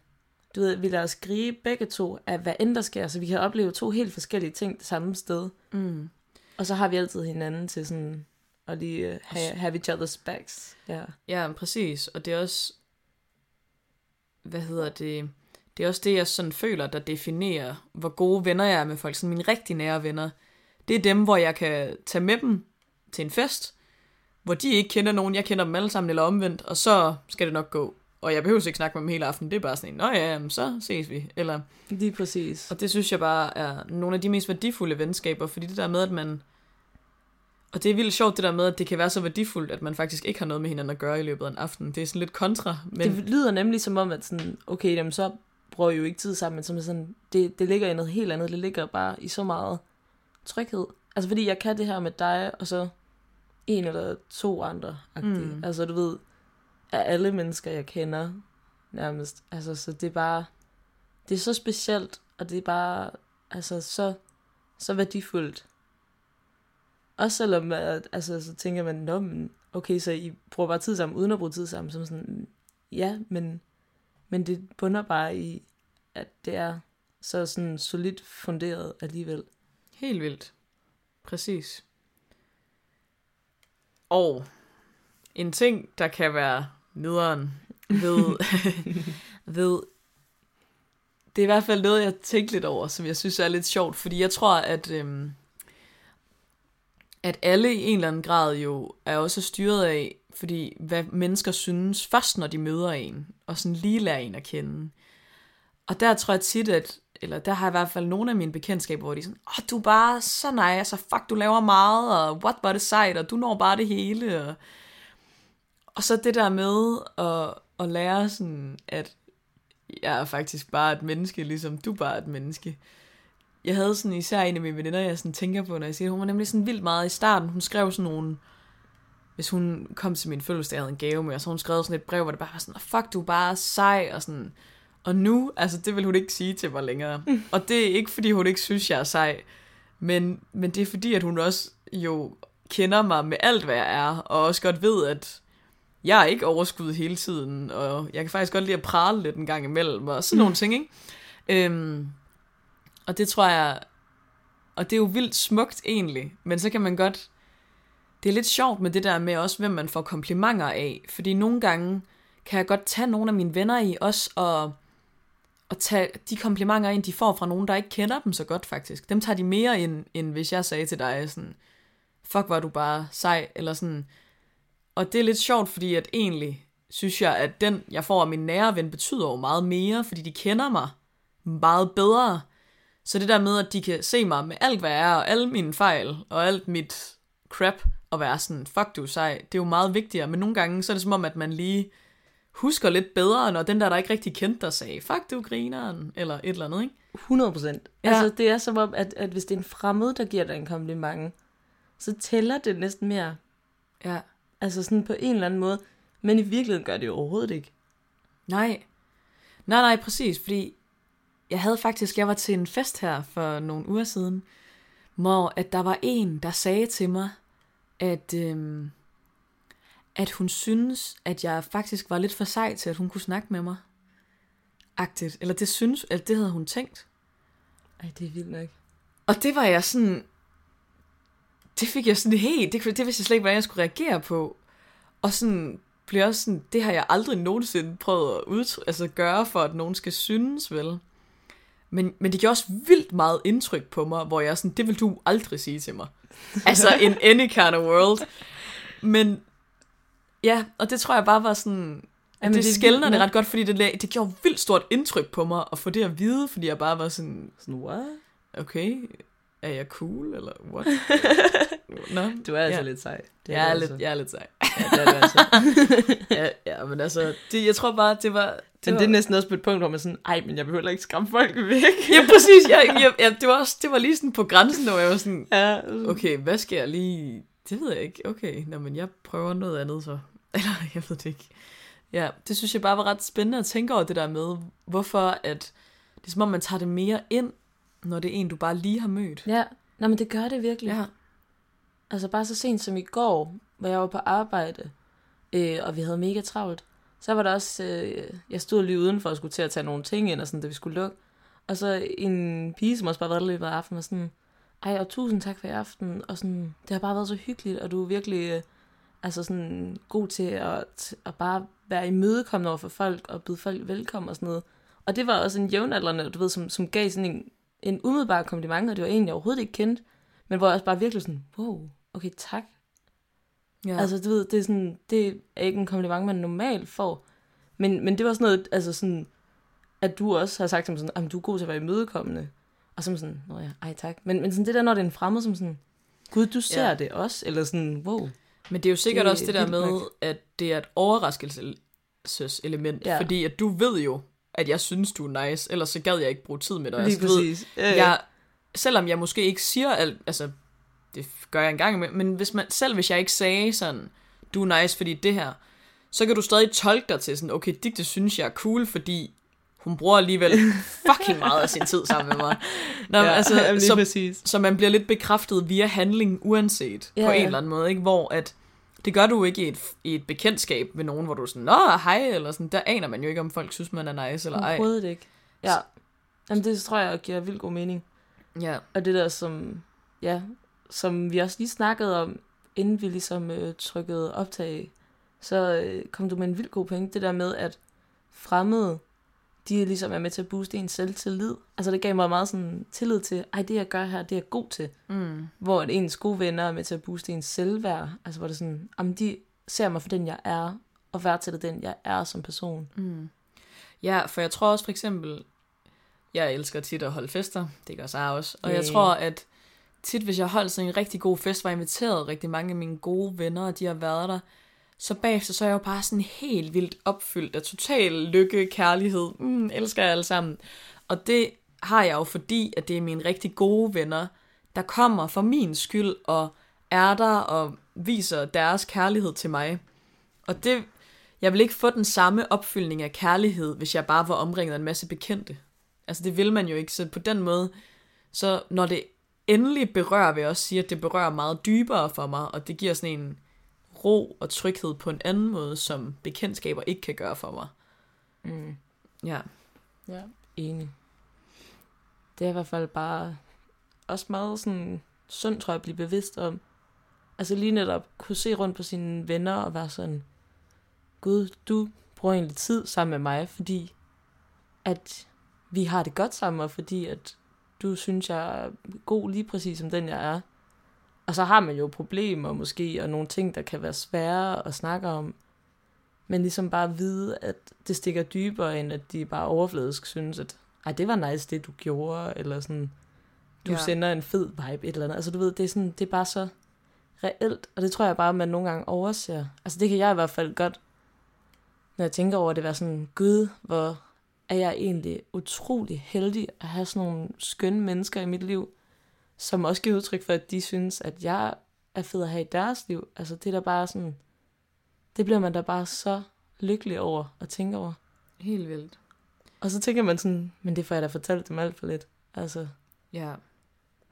du ved, vi lader os gribe begge to af, hvad end der sker, så vi kan opleve to helt forskellige ting det samme sted. Mm. Og så har vi altid hinanden til sådan, at lige uh, have, have each other's backs. Ja. Ja, præcis. Og det er også, hvad hedder det, det er også det, jeg sådan føler, der definerer, hvor gode venner jeg er med folk. Sådan mine rigtig nære venner. Det er dem, hvor jeg kan tage med dem til en fest, hvor de ikke kender nogen, jeg kender dem alle sammen, eller omvendt, og så skal det nok gå. Og jeg behøver ikke snakke med dem hele aften, det er bare sådan en, nå ja, jamen, så ses vi. Eller, Lige præcis. og det synes jeg bare er nogle af de mest værdifulde venskaber, fordi det der med, at man... Og det er vildt sjovt, det der med, at det kan være så værdifuldt, at man faktisk ikke har noget med hinanden at gøre i løbet af en aften. Det er sådan lidt kontra, men... Det lyder nemlig som om, at sådan, okay, jamen så bruger jo ikke tid sammen, men som sådan, det, det ligger i noget helt andet. Det ligger bare i så meget tryghed. Altså fordi jeg kan det her med dig, og så en eller to andre. Mm. Altså du ved, af alle mennesker, jeg kender nærmest. Altså så det er bare, det er så specielt, og det er bare, altså så, så værdifuldt. Også selvom, at, altså, så tænker man, Nå, men, okay, så I bruger bare tid sammen, uden at bruge tid sammen. Som sådan, ja, men, men det bunder bare i, at det er så sådan solidt funderet alligevel. Helt vildt. Præcis. Og en ting, der kan være nederen ved, ved det er i hvert fald noget, jeg tænkte lidt over, som jeg synes er lidt sjovt, fordi jeg tror, at, øhm, at alle i en eller anden grad jo er også styret af, fordi hvad mennesker synes først, når de møder en, og sådan lige lærer en at kende. Og der tror jeg tit, at, eller der har jeg i hvert fald nogle af mine bekendtskaber, hvor de er sådan, åh, oh, du er bare så nice, altså fuck, du laver meget, og what var det sejt, og du når bare det hele. Og, og så det der med at, at lære sådan, at jeg er faktisk bare et menneske, ligesom du bare er et menneske. Jeg havde sådan især en af mine veninder, jeg sådan tænker på, når jeg siger, hun var nemlig sådan vildt meget i starten. Hun skrev sådan nogle, hvis hun kom til min fødselsdag, havde en gave med, og så hun skrev sådan et brev, hvor det bare var sådan, fuck, du er bare sej, og sådan, og nu, altså det vil hun ikke sige til mig længere. Mm. Og det er ikke, fordi hun ikke synes, jeg er sej, men, men det er fordi, at hun også jo kender mig med alt, hvad jeg er, og også godt ved, at jeg er ikke overskud hele tiden, og jeg kan faktisk godt lide at prale lidt en gang imellem, og sådan nogle ting, ikke? Øhm, og det tror jeg, og det er jo vildt smukt egentlig, men så kan man godt, det er lidt sjovt med det der med også, hvem man får komplimenter af, fordi nogle gange kan jeg godt tage nogle af mine venner i os og, og tage de komplimenter ind, de får fra nogen, der ikke kender dem så godt faktisk. Dem tager de mere ind, end hvis jeg sagde til dig sådan, fuck var du bare sej, eller sådan, og det er lidt sjovt, fordi at egentlig synes jeg, at den, jeg får af min nære ven, betyder jo meget mere, fordi de kender mig meget bedre. Så det der med, at de kan se mig med alt, hvad jeg er, og alle mine fejl, og alt mit crap, og være sådan, fuck du sej, det er jo meget vigtigere. Men nogle gange, så er det som om, at man lige husker lidt bedre, når den der, der ikke rigtig kendte dig, sagde, fuck du grineren, eller et eller andet, ikke? 100 procent. Ja. Altså, det er som om, at, at hvis det er en fremmed, der giver dig en kompliment, så tæller det næsten mere. Ja. Altså sådan på en eller anden måde. Men i virkeligheden gør det jo overhovedet ikke. Nej. Nej, nej, præcis. Fordi jeg havde faktisk, jeg var til en fest her for nogle uger siden, hvor at der var en, der sagde til mig, at, øhm, at hun synes, at jeg faktisk var lidt for sej til, at hun kunne snakke med mig. Agtigt. Eller det synes, at det havde hun tænkt. Ej, det er vildt nok. Og det var jeg sådan, det fik jeg sådan helt, det, det vidste jeg slet ikke, hvordan jeg skulle reagere på. Og sådan blev også sådan, det har jeg aldrig nogensinde prøvet at udtry- altså gøre for, at nogen skal synes, vel? Men, men det gjorde også vildt meget indtryk på mig, hvor jeg sådan, det vil du aldrig sige til mig. altså, in any kind of world. Men, ja, og det tror jeg bare var sådan, Jamen, det, det skældner det ret godt, fordi det, det gjorde vildt stort indtryk på mig at få det at vide, fordi jeg bare var sådan... Sådan, what? Okay, er jeg cool, eller what? Nå, du er altså ja. lidt sej. Det er jeg, er altså. lidt, jeg er lidt sej. Ja, det er det altså. ja, ja, men altså, det, jeg tror bare, det var... Men var... det er næsten også på et punkt, hvor man sådan, ej, men jeg behøver ikke skræmme folk væk. ja, præcis. Jeg, jeg, jeg, det, var også, det var lige sådan på grænsen, hvor jeg var sådan, ja. okay, hvad skal jeg lige... Det ved jeg ikke. Okay, Nå, men jeg prøver noget andet så. Eller, jeg ved det ikke. Ja, det synes jeg bare var ret spændende at tænke over det der med, hvorfor at... Det er som om, man tager det mere ind, når det er en, du bare lige har mødt. Ja, Nå, men det gør det virkelig. Ja. Altså bare så sent som i går, hvor jeg var på arbejde, øh, og vi havde mega travlt, så var der også, øh, jeg stod lige udenfor og skulle til at tage nogle ting ind, og sådan, da vi skulle lukke. Og så en pige, som også bare været der løbet af aftenen, og sådan, ej, og tusind tak for i aften, og sådan, det har bare været så hyggeligt, og du er virkelig, øh, altså sådan, god til at, at bare være imødekommende over for folk, og byde folk velkommen og sådan noget. Og det var også en jævnaldrende, du ved, som, som gav sådan en, en umiddelbar kompliment, og det var en, jeg overhovedet ikke kendte, men hvor jeg også bare virkelig sådan, wow, okay, tak. Ja. Altså, du ved, det er, sådan, det er ikke en kompliment, man normalt får. Men, men det var sådan noget, altså sådan, at du også har sagt som sådan, at du er god til at være imødekommende. Og så sådan, nå ja, ej tak. Men, men sådan det der, når det er en fremmed, som sådan, gud, du ser ja. det også, eller sådan, wow. Men det er jo sikkert det, også det der med, nok. at det er et overraskelseselement, ja. fordi at du ved jo, at jeg synes, du er nice, ellers så gad jeg ikke bruge tid med dig. Lige Altså, ved, præcis. Ja, ja. jeg, selvom jeg måske ikke siger alt, altså, det gør jeg engang med, men hvis man, selv hvis jeg ikke sagde sådan, du er nice, fordi det her, så kan du stadig tolke dig til sådan, okay, Digte synes jeg er cool, fordi hun bruger alligevel fucking meget af sin tid sammen med mig. Nå, ja, altså, jamen, så, præcis. så man bliver lidt bekræftet via handling, uanset ja, på en ja. eller anden måde, ikke? hvor at det gør du ikke i et, i et bekendtskab med nogen, hvor du er sådan, nå, hej, eller sådan, der aner man jo ikke, om folk synes, man er nice eller ej. Overhovedet ikke. Ja. Jamen, det tror jeg giver vildt god mening. Ja, Og det der, som, ja, som vi også lige snakkede om, inden vi ligesom øh, trykkede optag, så øh, kom du med en vildt god pointe, det der med, at fremmede, de ligesom er med til at booste ens selvtillid. Altså det gav mig meget sådan tillid til, ej det jeg gør her, det er jeg god til. mm. Hvor at ens gode venner er med til at booste ens selvværd. Altså hvor det sådan, jamen de ser mig for den jeg er, og værdsætter den jeg er som person. Mm. Ja, for jeg tror også for eksempel, jeg elsker tit at holde fester, det gør Sara også, og jeg Yay. tror, at tit hvis jeg holdt sådan en rigtig god fest, var inviteret rigtig mange af mine gode venner, og de har været der, så bagefter så er jeg jo bare sådan helt vildt opfyldt af total lykke, kærlighed, mm, elsker jeg alle sammen. Og det har jeg jo fordi, at det er mine rigtig gode venner, der kommer for min skyld og er der og viser deres kærlighed til mig. Og det, jeg vil ikke få den samme opfyldning af kærlighed, hvis jeg bare var omringet af en masse bekendte. Altså det vil man jo ikke, så på den måde, så når det endelig berører, vil jeg også sige, at det berører meget dybere for mig, og det giver sådan en ro og tryghed på en anden måde, som bekendtskaber ikke kan gøre for mig. Mm. Ja. Ja, enig. Det er i hvert fald bare også meget sådan sundt, tror jeg, at blive bevidst om. Altså lige netop kunne se rundt på sine venner og være sådan, Gud, du bruger egentlig tid sammen med mig, fordi at vi har det godt sammen, og fordi at du synes, jeg er god lige præcis som den, jeg er. Og så har man jo problemer måske, og nogle ting, der kan være svære at snakke om. Men ligesom bare vide, at det stikker dybere, end at de bare overfladisk synes, at ej, det var nice, det du gjorde, eller sådan, du Ja. ja. sender en fed vibe, et eller andet. Altså du ved, det er, sådan, det er bare så reelt, og det tror jeg bare, man nogle gange overser. Altså det kan jeg i hvert fald godt, når jeg tænker over det, være sådan, gud, hvor er jeg egentlig utrolig heldig at have sådan nogle skønne mennesker i mit liv, som også giver udtryk for, at de synes, at jeg er fed at have i deres liv. Altså det er da bare sådan, det bliver man da bare så lykkelig over at tænke over. Helt vildt. Og så tænker man sådan, men det får jeg da fortalt dem alt for lidt. Altså, Ja.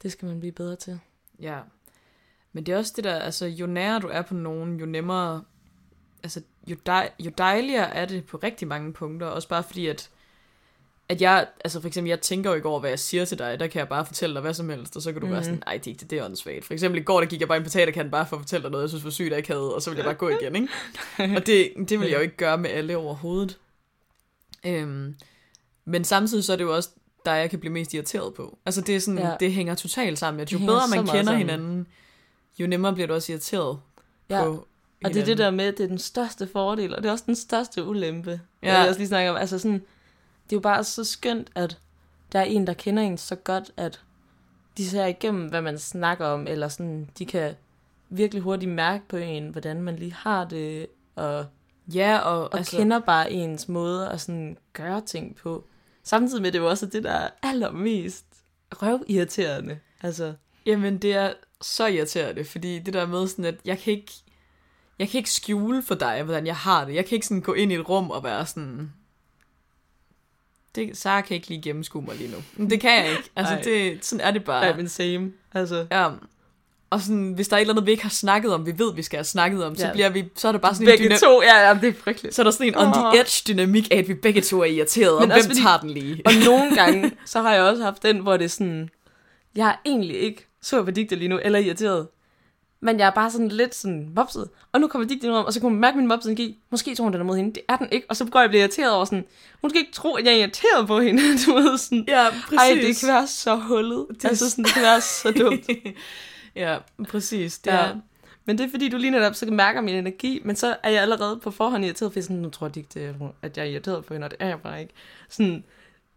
det skal man blive bedre til. Ja. Men det er også det der, altså jo nærere du er på nogen, jo nemmere, altså jo, dej, jo dejligere er det på rigtig mange punkter, også bare fordi, at, at jeg, altså for eksempel, jeg tænker jo ikke over, hvad jeg siger til dig, der kan jeg bare fortælle dig hvad som helst, og så kan du mm. være Mhm. sådan, ej, det, det, det er åndssvagt. For eksempel i går, der gik jeg bare ind på teaterkanten bare for at fortælle dig noget, jeg synes var sygt, jeg ikke havde, og så ville jeg bare gå igen, ikke? Og det, det vil jeg jo ikke gøre med alle overhovedet. Øhm, men samtidig så er det jo også der, jeg kan blive mest irriteret på. Altså det er sådan, ja. Det hænger totalt sammen. At jo bedre man kender sammen. hinanden, jo nemmere bliver du også irriteret Ja, på Og det er det der med, at det er den største fordel, og det er også den største ulempe. Ja. Ja. Jeg også lige snakker om. Altså sådan, det er jo bare så skønt, at der er en, der kender en så godt, at de ser igennem, hvad man snakker om, eller sådan, de kan virkelig hurtigt mærke på en, hvordan man lige har det, og, Ja, og, og altså, kender bare ens måde at sådan gøre ting på. Samtidig med, det er jo også det, der er allermest røvirriterende. Altså, jamen det er så irriterende, fordi det der med sådan, at jeg kan ikke, jeg kan ikke skjule for dig, hvordan jeg har det. Jeg kan ikke sådan gå ind i et rum og være sådan, det, Sara kan ikke lige gennemskue mig lige nu. Men det kan jeg ikke. Altså, det, sådan er det bare. ja. men same. Altså, Ja. Og sådan, hvis der er et eller andet, vi ikke har snakket om, vi ved, vi skal have snakket om, så, Ja. bliver vi, så er der bare sådan begge en dyna- to, ja, ja, det er frygteligt. så er der sådan en on the edge dynamik af, at vi begge to er irriterede, og Men hvem også fordi- tager den lige? Og nogle gange, så har jeg også haft den, hvor det er sådan, jeg er egentlig ikke så på digte lige nu, eller irriteret. Men jeg er bare sådan lidt sådan mopset. Og nu kommer digte om, og så kan man mærke min mopset energi. Måske tror hun, den er mod hende. Det er den ikke. Og så går jeg og bliver irriteret over sådan, hun skal ikke tro, at jeg er irriteret på hende. Du ved sådan, Ja, ej, det kan være så hullet. Det er altså sådan, det kan være så dumt. ja, præcis. Det Ja. er, Men det er fordi, du lige netop så mærker min energi, men så er jeg allerede på forhånd irriteret, for sådan, nu tror jeg ikke, at jeg er irriteret på hende, og det er jeg bare ikke. Sådan,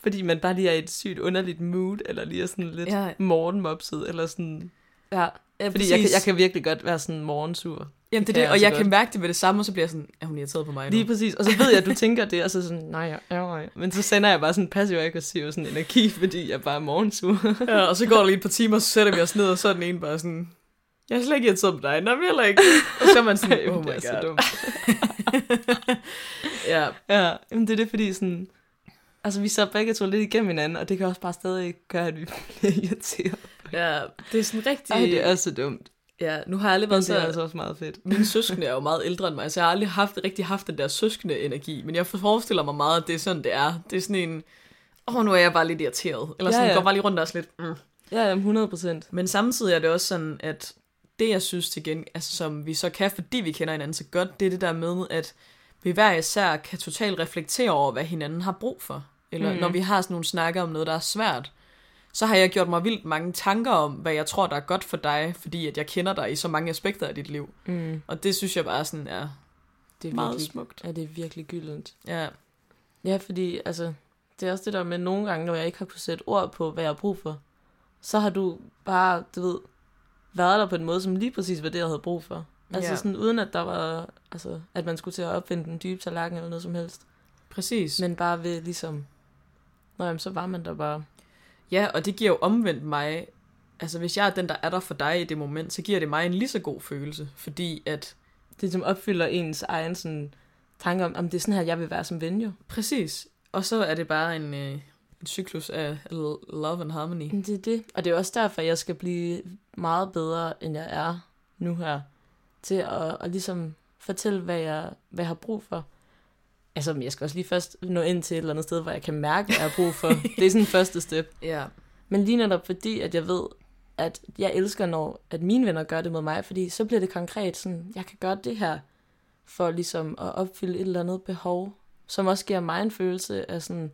fordi man bare lige er i et sygt underligt mood, eller lige er sådan lidt ja. morgenmopset, eller sådan, ja. Ja, Fordi jeg, kan- jeg kan virkelig godt være sådan morgensur. Jamen, det er kan det, jeg og altså jeg kan godt. mærke det med det samme, og så bliver jeg sådan, er hun irriteret på mig nu? Lige præcis. Og så ved jeg, at du tænker det, og så sådan, nej, ja, ja. Men så sender jeg bare sådan passiv-aggressiv sådan energi, fordi jeg bare er morgensur. Ja, og så går der lige et par timer, så sætter vi os ned, og så er den ene bare sådan, jeg er slet ikke irriteret på dig, nej, heller ikke. Og så er man sådan, Ej, oh det my er så god. dumt. ja, Ja, men det er det, fordi sådan... Altså, vi så begge to lidt igennem hinanden, og det kan også bare stadig gøre, at vi bliver irriteret. Ja, det er sådan rigtig... Ej, det er så dumt. Ja, nu har jeg aldrig været det er så... altså også meget fedt. Mine søskende er jo meget ældre end mig, så jeg har aldrig haft, rigtig haft den der søskende energi. Men jeg forestiller mig meget, at det er sådan, det er. Det er sådan en, åh, oh, nu er jeg bare lidt irriteret. Eller sådan, Ja, ja, går bare lige rundt og lidt, mm. Ja, jamen, 100 procent. Men samtidig er det også sådan, at det, jeg synes til gen, altså, som vi så kan, fordi vi kender hinanden så godt, det er det der med, at vi hver især kan totalt reflektere over, hvad hinanden har brug for. Eller mm. når vi har sådan nogle snakker om noget, der er svært, så har jeg gjort mig vildt mange tanker om, hvad jeg tror, der er godt for dig, fordi at jeg kender dig i så mange aspekter af dit liv. Mm. Og det synes jeg bare sådan er Det er meget virkelig, smukt. Ja, det er virkelig gyldent. Ja, Ja, fordi altså, det er også det der med nogle gange, når jeg ikke har kunnet sætte ord på, hvad jeg har brug for, så har du bare, du ved, været der på en måde, som lige præcis var det, jeg havde brug for. Altså Ja. sådan uden at der var, altså, at man skulle til at opfinde den dybe tallerken eller noget som helst. præcis. Men bare ved ligesom, Nå jamen, så var man der bare. Ja, og det giver jo omvendt mig, altså hvis jeg er den, der er der for dig i det moment, så giver det mig en lige så god følelse, fordi at, Det som opfylder ens egen sådan, tanke om, om det er sådan her, jeg vil være som ven jo. præcis, og så er det bare en, øh, en cyklus af love and harmony. Det er det. Og det er også derfor, jeg skal blive meget bedre, end jeg er nu her, til at, at ligesom fortælle, hvad jeg, hvad jeg har brug for. Altså, men jeg skal også lige først nå ind til et eller andet sted, hvor jeg kan mærke, hvad jeg har brug for. det er sådan første step. Ja, Men lige netop fordi, at jeg ved, at jeg elsker, når at mine venner gør det mod mig, fordi så bliver det konkret sådan, jeg kan gøre det her, for ligesom at opfylde et eller andet behov, som også giver mig en følelse af sådan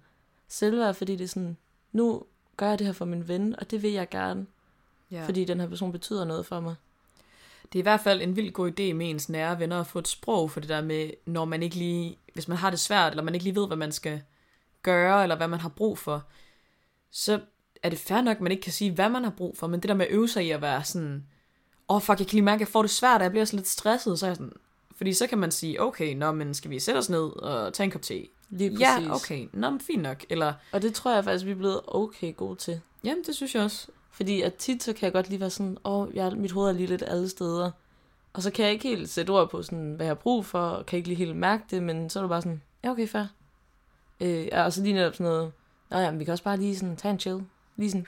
selvværd, fordi det er sådan, nu gør jeg det her for min ven, og det vil jeg gerne, ja. fordi den her person betyder noget for mig. Det er i hvert fald en vild god idé med ens nære venner at få et sprog for det der med, når man ikke lige, hvis man har det svært, eller man ikke lige ved, hvad man skal gøre, eller hvad man har brug for, så er det fair nok, at man ikke kan sige, hvad man har brug for, men det der med at øve sig i at være sådan, åh oh, fuck, jeg kan lige mærke, at jeg får det svært, og jeg bliver så lidt stresset, så er jeg sådan, fordi så kan man sige, okay, nå, men skal vi sætte os ned og tage en kop te? Lige præcis. Ja, okay, nå, men fint nok. Eller, Og det tror jeg faktisk, vi er blevet okay gode til. jamen, det synes jeg også. Fordi at tit, så kan jeg godt lige være sådan, åh, oh, jeg, mit hoved er lige lidt alle steder. Og så kan jeg ikke helt sætte ord på, sådan, hvad jeg har brug for, og kan ikke lige helt mærke det, men så er du bare sådan, ja, okay, fair. Øh, ja, og så lige netop sådan noget, nå ja, men vi kan også bare lige sådan tage en chill. Lige sådan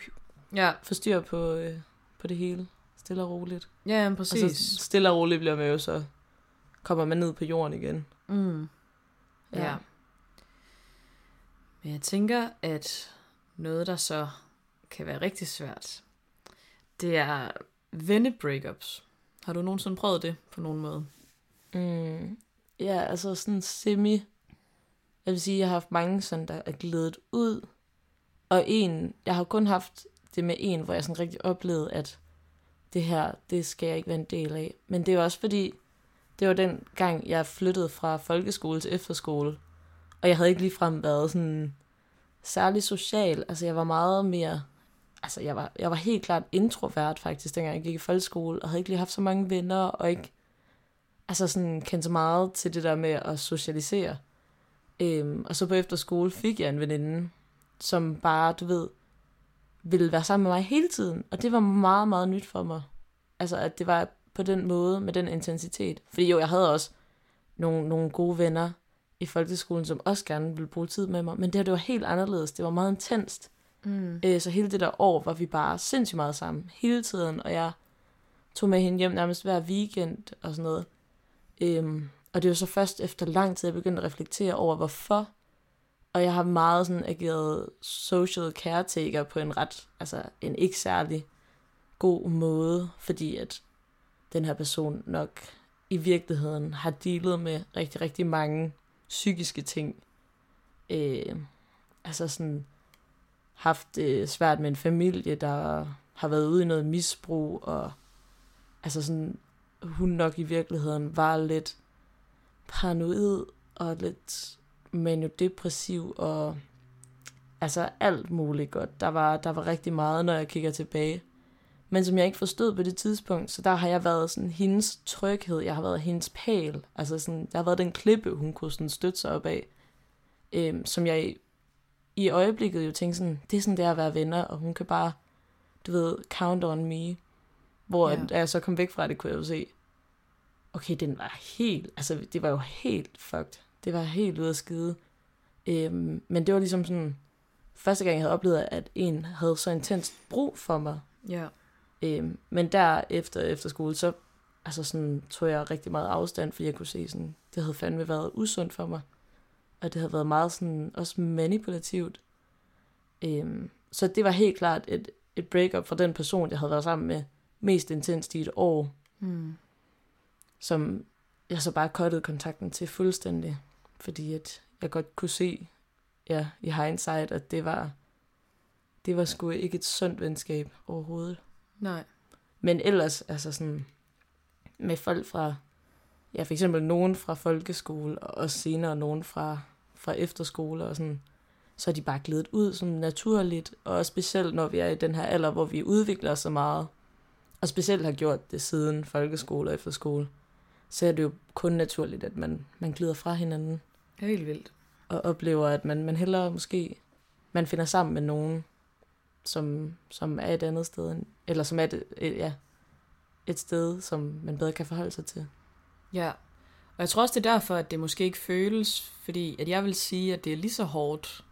Ja, få styr på, øh, på det hele. Stille og roligt. ja, jamen, Og præcis. så stille og roligt bliver man jo så, kommer man ned på jorden igen. Mm. Ja. ja. Men jeg tænker, at noget, der så kan være rigtig svært, det er venne-breakups. Har du nogensinde prøvet det på nogen måde? Mm, ja, altså sådan semi. Jeg vil sige, jeg har haft mange sådan, der er glædet ud. Og en, jeg har kun haft det med en, hvor jeg sådan rigtig oplevede, at det her, det skal jeg ikke være en del af. Men det er også fordi, det var den gang, jeg flyttede fra folkeskole til efterskole. Og jeg havde ikke ligefrem været sådan særlig social. Altså jeg var meget mere, altså jeg var, jeg var helt klart introvert faktisk, dengang jeg gik i folkeskole, og havde ikke lige haft så mange venner, og ikke altså sådan kendte så meget til det der med at socialisere. Øhm, og så på efterskole fik jeg en veninde, som bare, du ved, ville være sammen med mig hele tiden. Og det var meget, meget nyt for mig. Altså, at det var på den måde, med den intensitet. Fordi jo, jeg havde også nogle, nogle gode venner i folkeskolen, som også gerne ville bruge tid med mig. Men det her, det var helt anderledes. Det var meget intenst. Mm. Øh, så hele det der år var vi bare sindssygt meget sammen. Hele tiden. Og jeg tog med hende hjem nærmest hver weekend og sådan noget. Øhm, og det var så først efter lang tid, jeg begyndte at reflektere over, hvorfor. Og jeg har meget sådan ageret social caretaker på en ret, altså en ikke særlig god måde, fordi at den her person nok i virkeligheden har dealet med rigtig, rigtig mange psykiske ting. Øh, altså sådan haft det svært med en familie, der har været ude i noget misbrug, og altså sådan, hun nok i virkeligheden var lidt paranoid og lidt maniodepressiv og altså alt muligt godt. Der var, der var rigtig meget, når jeg kigger tilbage. men som jeg ikke forstod på det tidspunkt, så der har jeg været sådan hendes tryghed, jeg har været hendes pæl, altså sådan, jeg har været den klippe, hun kunne sådan støtte sig op af, øhm, som jeg i, øjeblikket jo tænkte sådan, det er sådan det at være venner, og hun kan bare, du ved, count on me, hvor Ja. da jeg så kom væk fra det, kunne jeg jo se, okay, den var helt, altså det var jo helt fucked, det var helt ude af skide, øhm, men det var ligesom sådan, første gang jeg havde oplevet, at en havde så intens brug for mig, Ja. Øhm, men der efter, efter skole, så altså sådan, tog jeg rigtig meget afstand, fordi jeg kunne se, sådan, det havde fandme været usundt for mig. Og det havde været meget sådan, også manipulativt. Øhm, så det var helt klart et, et breakup fra den person, jeg havde været sammen med mest intenst i et år, Mm. som jeg så bare kottede kontakten til fuldstændig. Fordi at jeg godt kunne se, ja, i hindsight, at det var, det var sgu ikke et sundt venskab overhovedet. Nej. Men ellers, altså sådan, med folk fra, ja, for eksempel nogen fra folkeskole, og også senere nogen fra, fra efterskole og sådan, så er de bare glædet ud som naturligt, og specielt når vi er i den her alder, hvor vi udvikler så meget, og specielt har gjort det siden folkeskole og efterskole, så er det jo kun naturligt, at man, man glider fra hinanden, Det er helt vildt. og oplever, at man, man hellere måske, man finder sammen med nogen, som, som er et andet sted, end, eller som er et, et, ja, et sted, som man bedre kan forholde sig til. Ja. Og jeg tror også, det er derfor, at det måske ikke føles, fordi at jeg vil sige, at det er lige så hårdt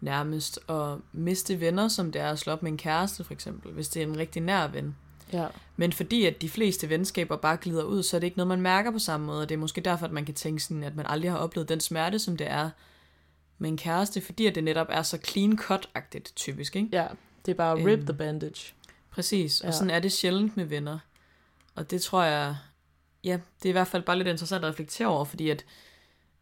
nærmest at miste venner, som det er at slå op med en kæreste, for eksempel, hvis det er en rigtig nær ven. Ja, Men fordi at de fleste venskaber bare glider ud, så er det ikke noget, man mærker på samme måde. Og det er måske derfor, at man kan tænke sådan, at man aldrig har oplevet den smerte, som det er med en kæreste, fordi at det netop er så clean cut-agtigt, typisk, ikke? ja det er bare rip Øhm. the bandage. Præcis, og Ja. sådan er det sjældent med venner. Og det tror jeg, ja, det er i hvert fald bare lidt interessant at reflektere over, fordi at,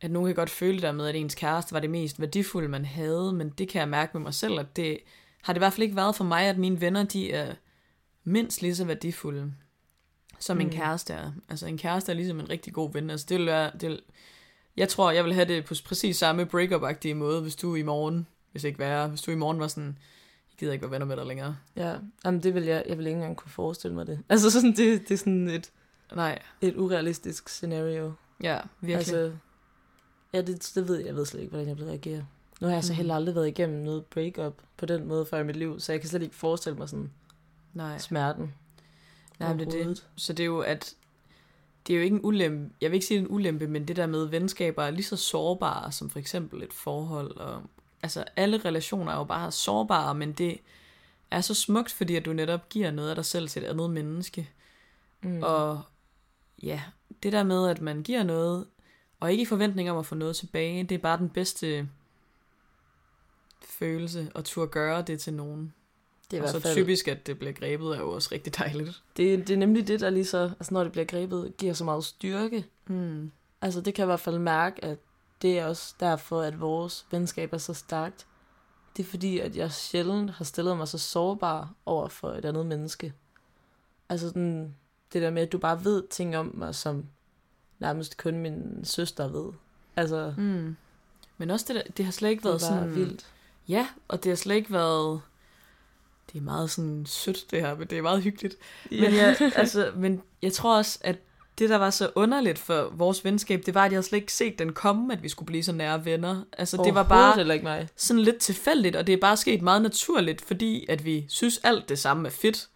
at nogen kan godt føle der med, at ens kæreste var det mest værdifulde, man havde, men det kan jeg mærke med mig selv, at det har det i hvert fald ikke været for mig, at mine venner, de er mindst lige så værdifulde, som en Mm. kæreste er. Altså en kæreste er ligesom en rigtig god ven. Altså det vil være, det vil, jeg tror, jeg vil have det på præcis samme break-up-agtige måde, hvis du i morgen, hvis ikke værre, hvis du i morgen var sådan, jeg gider ikke være venner med dig længere. Ja, Jamen, det vil jeg, jeg vil ikke engang kunne forestille mig det. Altså sådan, det, det er sådan et, Nej, et urealistisk scenario. ja, virkelig. Altså, ja, det, det ved jeg, jeg ved slet ikke, hvordan jeg vil reagere. Nu har jeg så Mhm. heller aldrig været igennem noget breakup på den måde før i mit liv, så jeg kan slet ikke forestille mig sådan Nej. smerten. Nej, men det er det. Så det er jo, at det er jo ikke en ulempe, jeg vil ikke sige en ulempe, men det der med venskaber er lige så sårbare som for eksempel et forhold. Og, altså alle relationer er jo bare sårbare, men det er så smukt, fordi at du netop giver noget af dig selv til et andet menneske. Mm. Mm. Og ja, det der med, at man giver noget, og ikke i forventning om at få noget tilbage, det er bare den bedste følelse at turde gøre det til nogen. det er i og hvert så fald, typisk, at det bliver grebet, er jo også rigtig dejligt. det, det er nemlig det, der lige så, altså når det bliver grebet, giver så meget styrke. Mm. Altså det kan jeg i hvert fald mærke, at det er også derfor, at vores venskab er så stærkt. Det er fordi, at jeg sjældent har stillet mig så sårbar over for et andet menneske. Altså sådan, det der med, at du bare ved ting om mig, som nærmest kun min søster ved. Altså, Mm. Men også det der, det har slet ikke været sådan... vildt. Ja, og det har slet ikke været... Det er meget sådan sødt det her, men det er meget hyggeligt. Men, jeg, altså, men jeg tror også, at det, der var så underligt for vores venskab, det var, at jeg havde slet ikke set den komme, at vi skulle blive så nære venner. Altså, det var bare ikke mig. sådan lidt tilfældigt, og det er bare sket meget naturligt, fordi at vi synes alt det samme er fedt.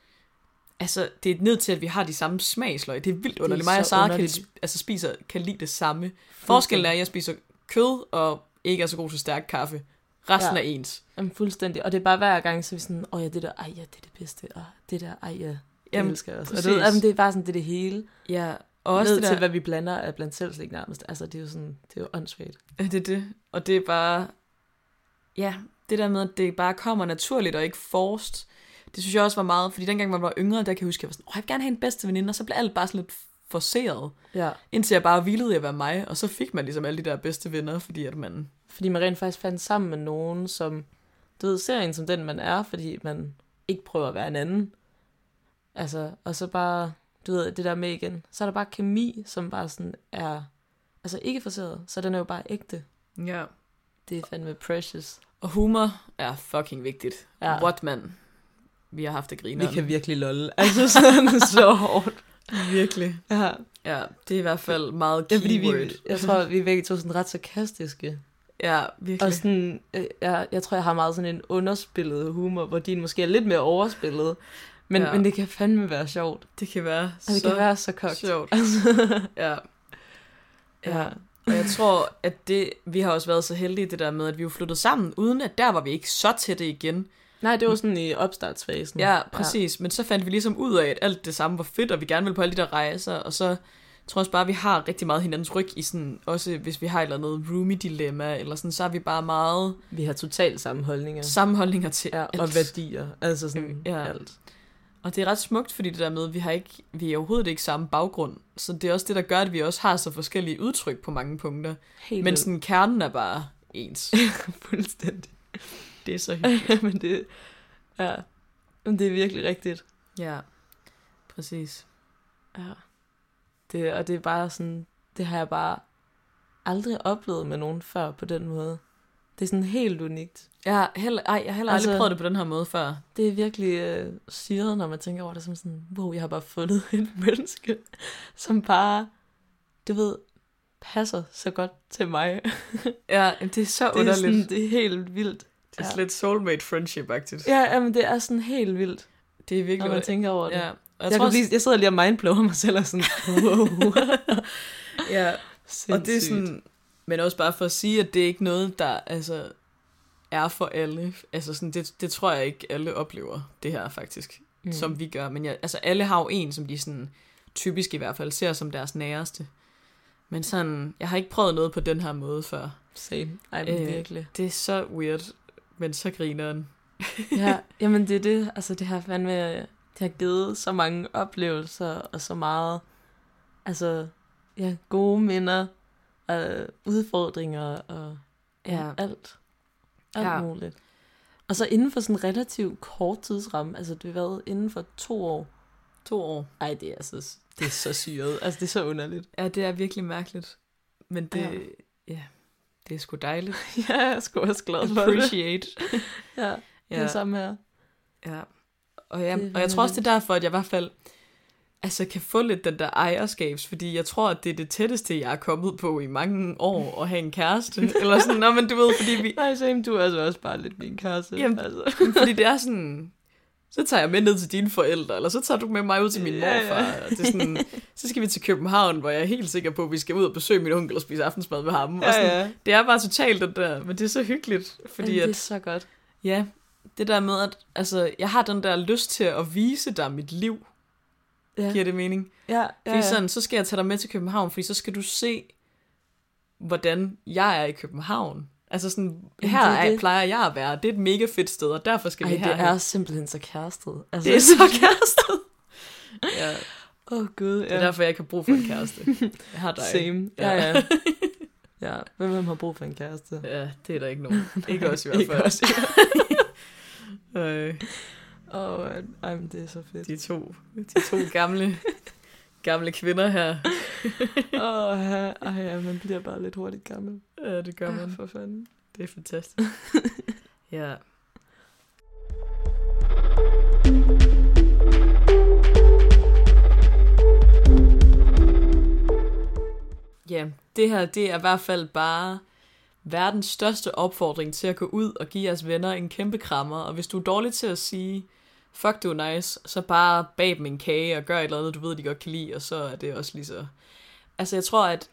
Altså, det er ned til, at vi har de samme smagsløg. Det er vildt underligt. Mig og Sara kan, altså, spiser, kan lide det samme. Forskellen er, at jeg spiser kød, og ikke er så god til stærk kaffe. Resten Ja. er ens. Jamen, fuldstændig. Og det er bare hver gang, så vi sådan, åh ja, det der, ej ja, det er det bedste. Og det der, ej ja, det Jamen, elsker jeg også. Og det, jamen, det er bare sådan, det er det hele. Ja, og også Ned det der, til, hvad vi blander af blandt selv slik nærmest. Altså, det er jo sådan, det er jo åndssvagt. Det er det. Og det er bare... Ja, det der med, at det bare kommer naturligt og ikke forced. Det synes jeg også var meget, fordi dengang man var yngre, der kan jeg huske, at jeg var sådan, Åh, jeg vil gerne have en bedste veninde, og så blev alt bare sådan lidt forceret. Ja. Indtil jeg bare hvilede i at være mig, og så fik man ligesom alle de der bedste venner, fordi at man... Fordi man rent faktisk fandt sammen med nogen, som, du ved, ser en som den, man er, fordi man ikke prøver at være en anden. Altså, og så bare, du ved, det der med igen, så er der bare kemi, som bare sådan er, altså ikke forseret, så den er jo bare ægte. Ja. Det er fandme precious. Og humor er fucking vigtigt. Ja. What man? Vi har haft det Vi griner. kan virkelig lolle. Altså sådan så hårdt. virkelig. Ja. Ja, det er i hvert fald meget Ja, keyword. fordi vi, jeg tror, vi er begge to sådan ret sarkastiske. Ja, virkelig. Og sådan, øh, jeg, jeg tror, jeg har meget sådan en underspillet humor, hvor din måske er lidt mere overspillet. Men, Ja. ja. men det kan fandme være sjovt. det kan være Og det så kan være så kogt. sjovt. Ja. Ja. Og jeg tror, at det, vi har også været så heldige det der med, at vi er flyttet sammen, uden at der var vi ikke så tætte igen. Nej, det var sådan i opstartsfasen. Ja, præcis. Ja. Men så fandt vi ligesom ud af, at alt det samme var fedt, og vi gerne ville på alle de der rejser, og så tror jeg også bare, at vi har rigtig meget hinandens ryg i sådan, også hvis vi har et eller andet roomie-dilemma, eller sådan, så er vi bare meget Vi har totalt samme holdninger. sammenholdninger til Ja, alt. og værdier. Altså sådan Ja. ja. alt. Og det er ret smukt, fordi det der med, at vi har ikke, vi er overhovedet ikke samme baggrund. Så det er også det, der gør, at vi også har så forskellige udtryk på mange punkter. Helt Men sådan, kernen er bare ens. fuldstændig. Det er så hyggeligt. Men det, ja. Men det er virkelig rigtigt. Ja, præcis. Ja. Det, og det er bare sådan, det har jeg bare aldrig oplevet med nogen før på den måde. Det er sådan helt unikt. Jeg har heller, ej, jeg har heller aldrig Altså- prøvet det på den her måde før. Det er virkelig øh, syret, når man tænker over det som sådan, wow, jeg har bare fundet et menneske, som bare, du ved, passer så godt til mig. Ja, det er så Det er, underligt. sådan, det er helt vildt. Det er ja. lidt soulmate friendship-agtigt. Ja, jamen, det er sådan helt vildt, Det er når virkelig... man tænker over det. ja. Og Jeg, jeg, tror også, jeg sidder lige og mindblower mig selv og sådan, wow. ja, og det er Sindssygt. sådan... Men også bare for at sige, at det er ikke noget, der altså, er for alle. Altså sådan, det, det tror jeg ikke, alle oplever, det her faktisk, mm. som vi gør. Men jeg, altså, alle har jo en, som de sådan, typisk i hvert fald, ser som deres næreste. Men sådan, jeg har ikke prøvet noget på den her måde før. Same. Ej, men øh. virkelig. Det er så weird, men så griner den. ja, jamen det er det. Altså det har fandme, det har givet så mange oplevelser og så meget, altså ja, gode minder og udfordringer og ja, alt. Alt ja. muligt. Og så inden for sådan en relativt kort tidsramme, altså det har været inden for to år. To år. Ej, det er altså, det er så syret. altså det er så underligt. Ja, det er virkelig mærkeligt. Men det, ja, Ja. Det er sgu dejligt. ja, jeg er sgu også glad for det. Appreciate. Ja, det er Ja, samme her. ja. Og, ja, Det og jeg tror også, det er derfor, at jeg i hvert fald altså, kan få lidt den der ejerskabs, fordi jeg tror, at det er det tætteste, jeg er kommet på i mange år, at have en kæreste. Eller sådan, nå, men du ved, fordi vi... Nej, same, du er altså også bare lidt min kæreste. Jamen, altså. Fordi det er sådan... Så tager jeg med ned til dine forældre, eller så tager du med mig ud til min Ja, ja. morfar. Og det er sådan, så skal vi til København, hvor jeg er helt sikker på, at vi skal ud og besøge min onkel og spise aftensmad med ham. Og Ja, sådan, ja. Det er bare totalt det der, men det er så hyggeligt, fordi at, det er så godt. ja, det der med, at altså, jeg har den der lyst til at vise dig mit liv, Ja, giver det mening? ja, ja, Fordi ja. sådan, så skal jeg tage dig med til København, fordi så skal du se, hvordan jeg er i København. Altså sådan, her det er er, det. plejer jeg at være. Det er et mega fedt sted, og derfor skal Ej, vi det her. er simpelthen så kærestet. Altså, det er så kærestet. ja, Åh, oh, gud, det er ja. derfor, jeg ikke har brug for en kæreste. Jeg har dig. Same. Ja, Ja. ja. ja, hvem hvem har brug for en kæreste? Ja, det er der ikke nogen. Ikke også i hvert Ikke fald. os. Øh, Åh, oh, ej, det er så fedt. de to, de to gamle, gamle kvinder her. Åh, oh, ja. ej, ja, man bliver bare lidt hurtigt gammel. Ja, det gør man. Ah, for fanden. Det er fantastisk. ja. Ja, det her, det er i hvert fald bare verdens største opfordring til at gå ud og give jeres venner en kæmpe krammer. Og hvis du er dårlig til at sige, fuck du nice, så bare bag dem en kage og gør et eller andet, du ved, de godt kan lide, og så er det også lige så... Altså, jeg tror, at,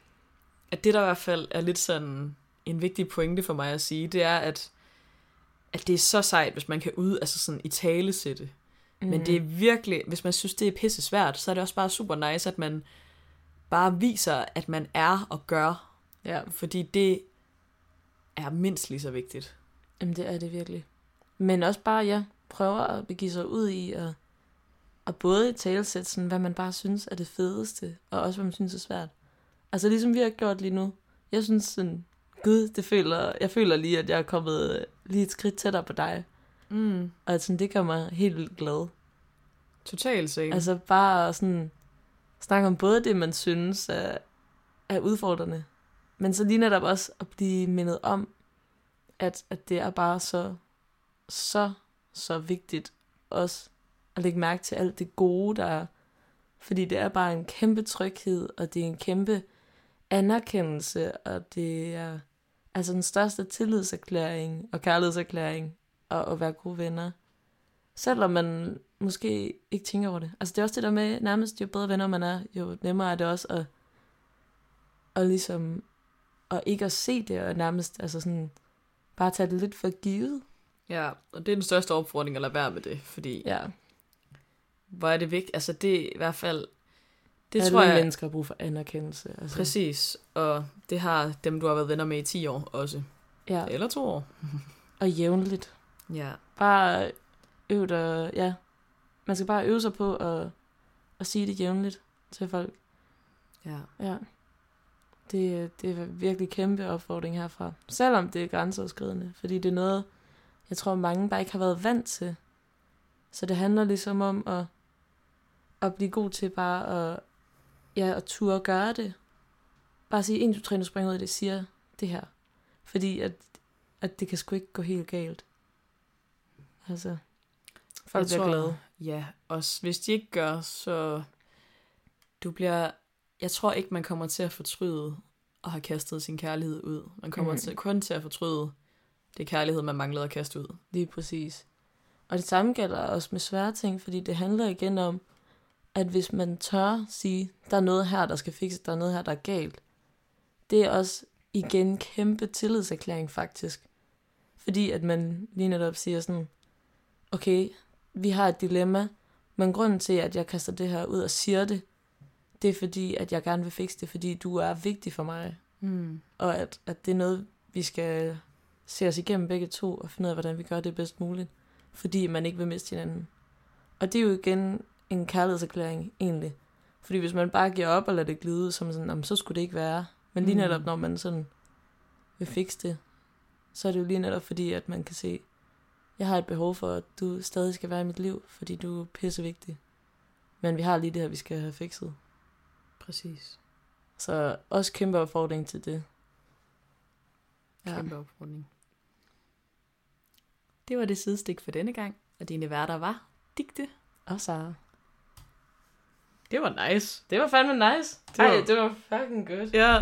at det der i hvert fald er lidt sådan en vigtig pointe for mig at sige, det er, at, at det er så sejt, hvis man kan ud, altså sådan i tale sætte. Mm. Men det er virkelig, hvis man synes, det er pisse svært, så er det også bare super nice, at man bare viser, at man er og gør. Ja, Fordi det er mindst lige så vigtigt. jamen det er det virkelig. Men også bare, ja, prøver at begive sig ud i at, at både talesætte sådan, hvad man bare synes er det fedeste, og også hvad man synes er svært. Altså ligesom vi har gjort lige nu. Jeg synes sådan, gud, det føler, jeg føler lige, at jeg er kommet lige et skridt tættere på dig. Mm. Og sådan, det gør mig helt vildt glad. Totalt set. Altså bare sådan snakke om både det, man synes er, er udfordrende, men så lige netop også at blive mindet om, at, at det er bare så, så, så vigtigt også at lægge mærke til alt det gode, der er. Fordi det er bare en kæmpe tryghed, og det er en kæmpe anerkendelse, og det er altså den største tillidserklæring og kærlighedserklæring at, at være gode venner. Selvom man måske ikke tænker over det. Altså det er også det der med, nærmest jo bedre venner man er, jo nemmere er det også at, at ligesom, og ikke at se det, og nærmest altså sådan, bare tage det lidt for givet. Ja, og det er den største opfordring at lade være med det, fordi Ja, hvor er det vigtigt, altså det er i hvert fald, det Alle tror jeg, mennesker har brug for anerkendelse. Altså. præcis, og det har dem, du har været venner med i 10 år også, Ja, eller to år. og jævnligt. Ja, Bare øv dig, ja. Man skal bare øve sig på at, at sige det jævnligt til folk. ja. Ja. Det, det er virkelig kæmpe opfordring herfra. Selvom det er grænseoverskridende. Fordi det er noget, jeg tror mange bare ikke har været vant til. Så det handler ligesom om at, at blive god til bare at, ja, at turde gøre det. Bare sige, 1, 2, 3, nu springer ud af det, siger det her. Fordi at, at det kan sgu ikke gå helt galt. Altså, folk Jeg bliver tror- glade. Ja, og s- hvis de ikke gør, så du bliver, jeg tror ikke, man kommer til at fortryde at have kastet sin kærlighed ud. Man kommer Mhm. til, kun til at fortryde det kærlighed, man manglede at kaste ud. Lige præcis. Og det samme gælder også med svære ting, fordi det handler igen om, at hvis man tør sige, der er noget her, der skal fikses, der er noget her, der er galt, det er også igen en kæmpe tillidserklæring faktisk. Fordi at man lige netop siger sådan, okay, vi har et dilemma, men grunden til, at jeg kaster det her ud og siger det, det er fordi, at jeg gerne vil fikse det, fordi du er vigtig for mig Mm. og at, at det er noget, vi skal se os igennem begge to, og finde ud af, hvordan vi gør det bedst muligt, fordi man ikke vil miste hinanden. Og det er jo igen en kærlighedserklæring, egentlig. Fordi hvis man bare giver op og lader det glide som sådan, "Jamen, så skulle det ikke være. Men lige Mm. netop, når man sådan vil fikse det, så er det jo lige netop fordi, at man kan se, jeg har et behov for, at du stadig skal være i mit liv, fordi du er pissevigtig. Men vi har lige det her, vi skal have fikset. Præcis. Så også kæmpe opfordring til det. Kæmpe opfordring. Det var det sidestik for denne gang, og dine værter var Digte. Og Sara. Det var nice. Det var fandme nice. Det var- Ej, det var fucking good. Ja,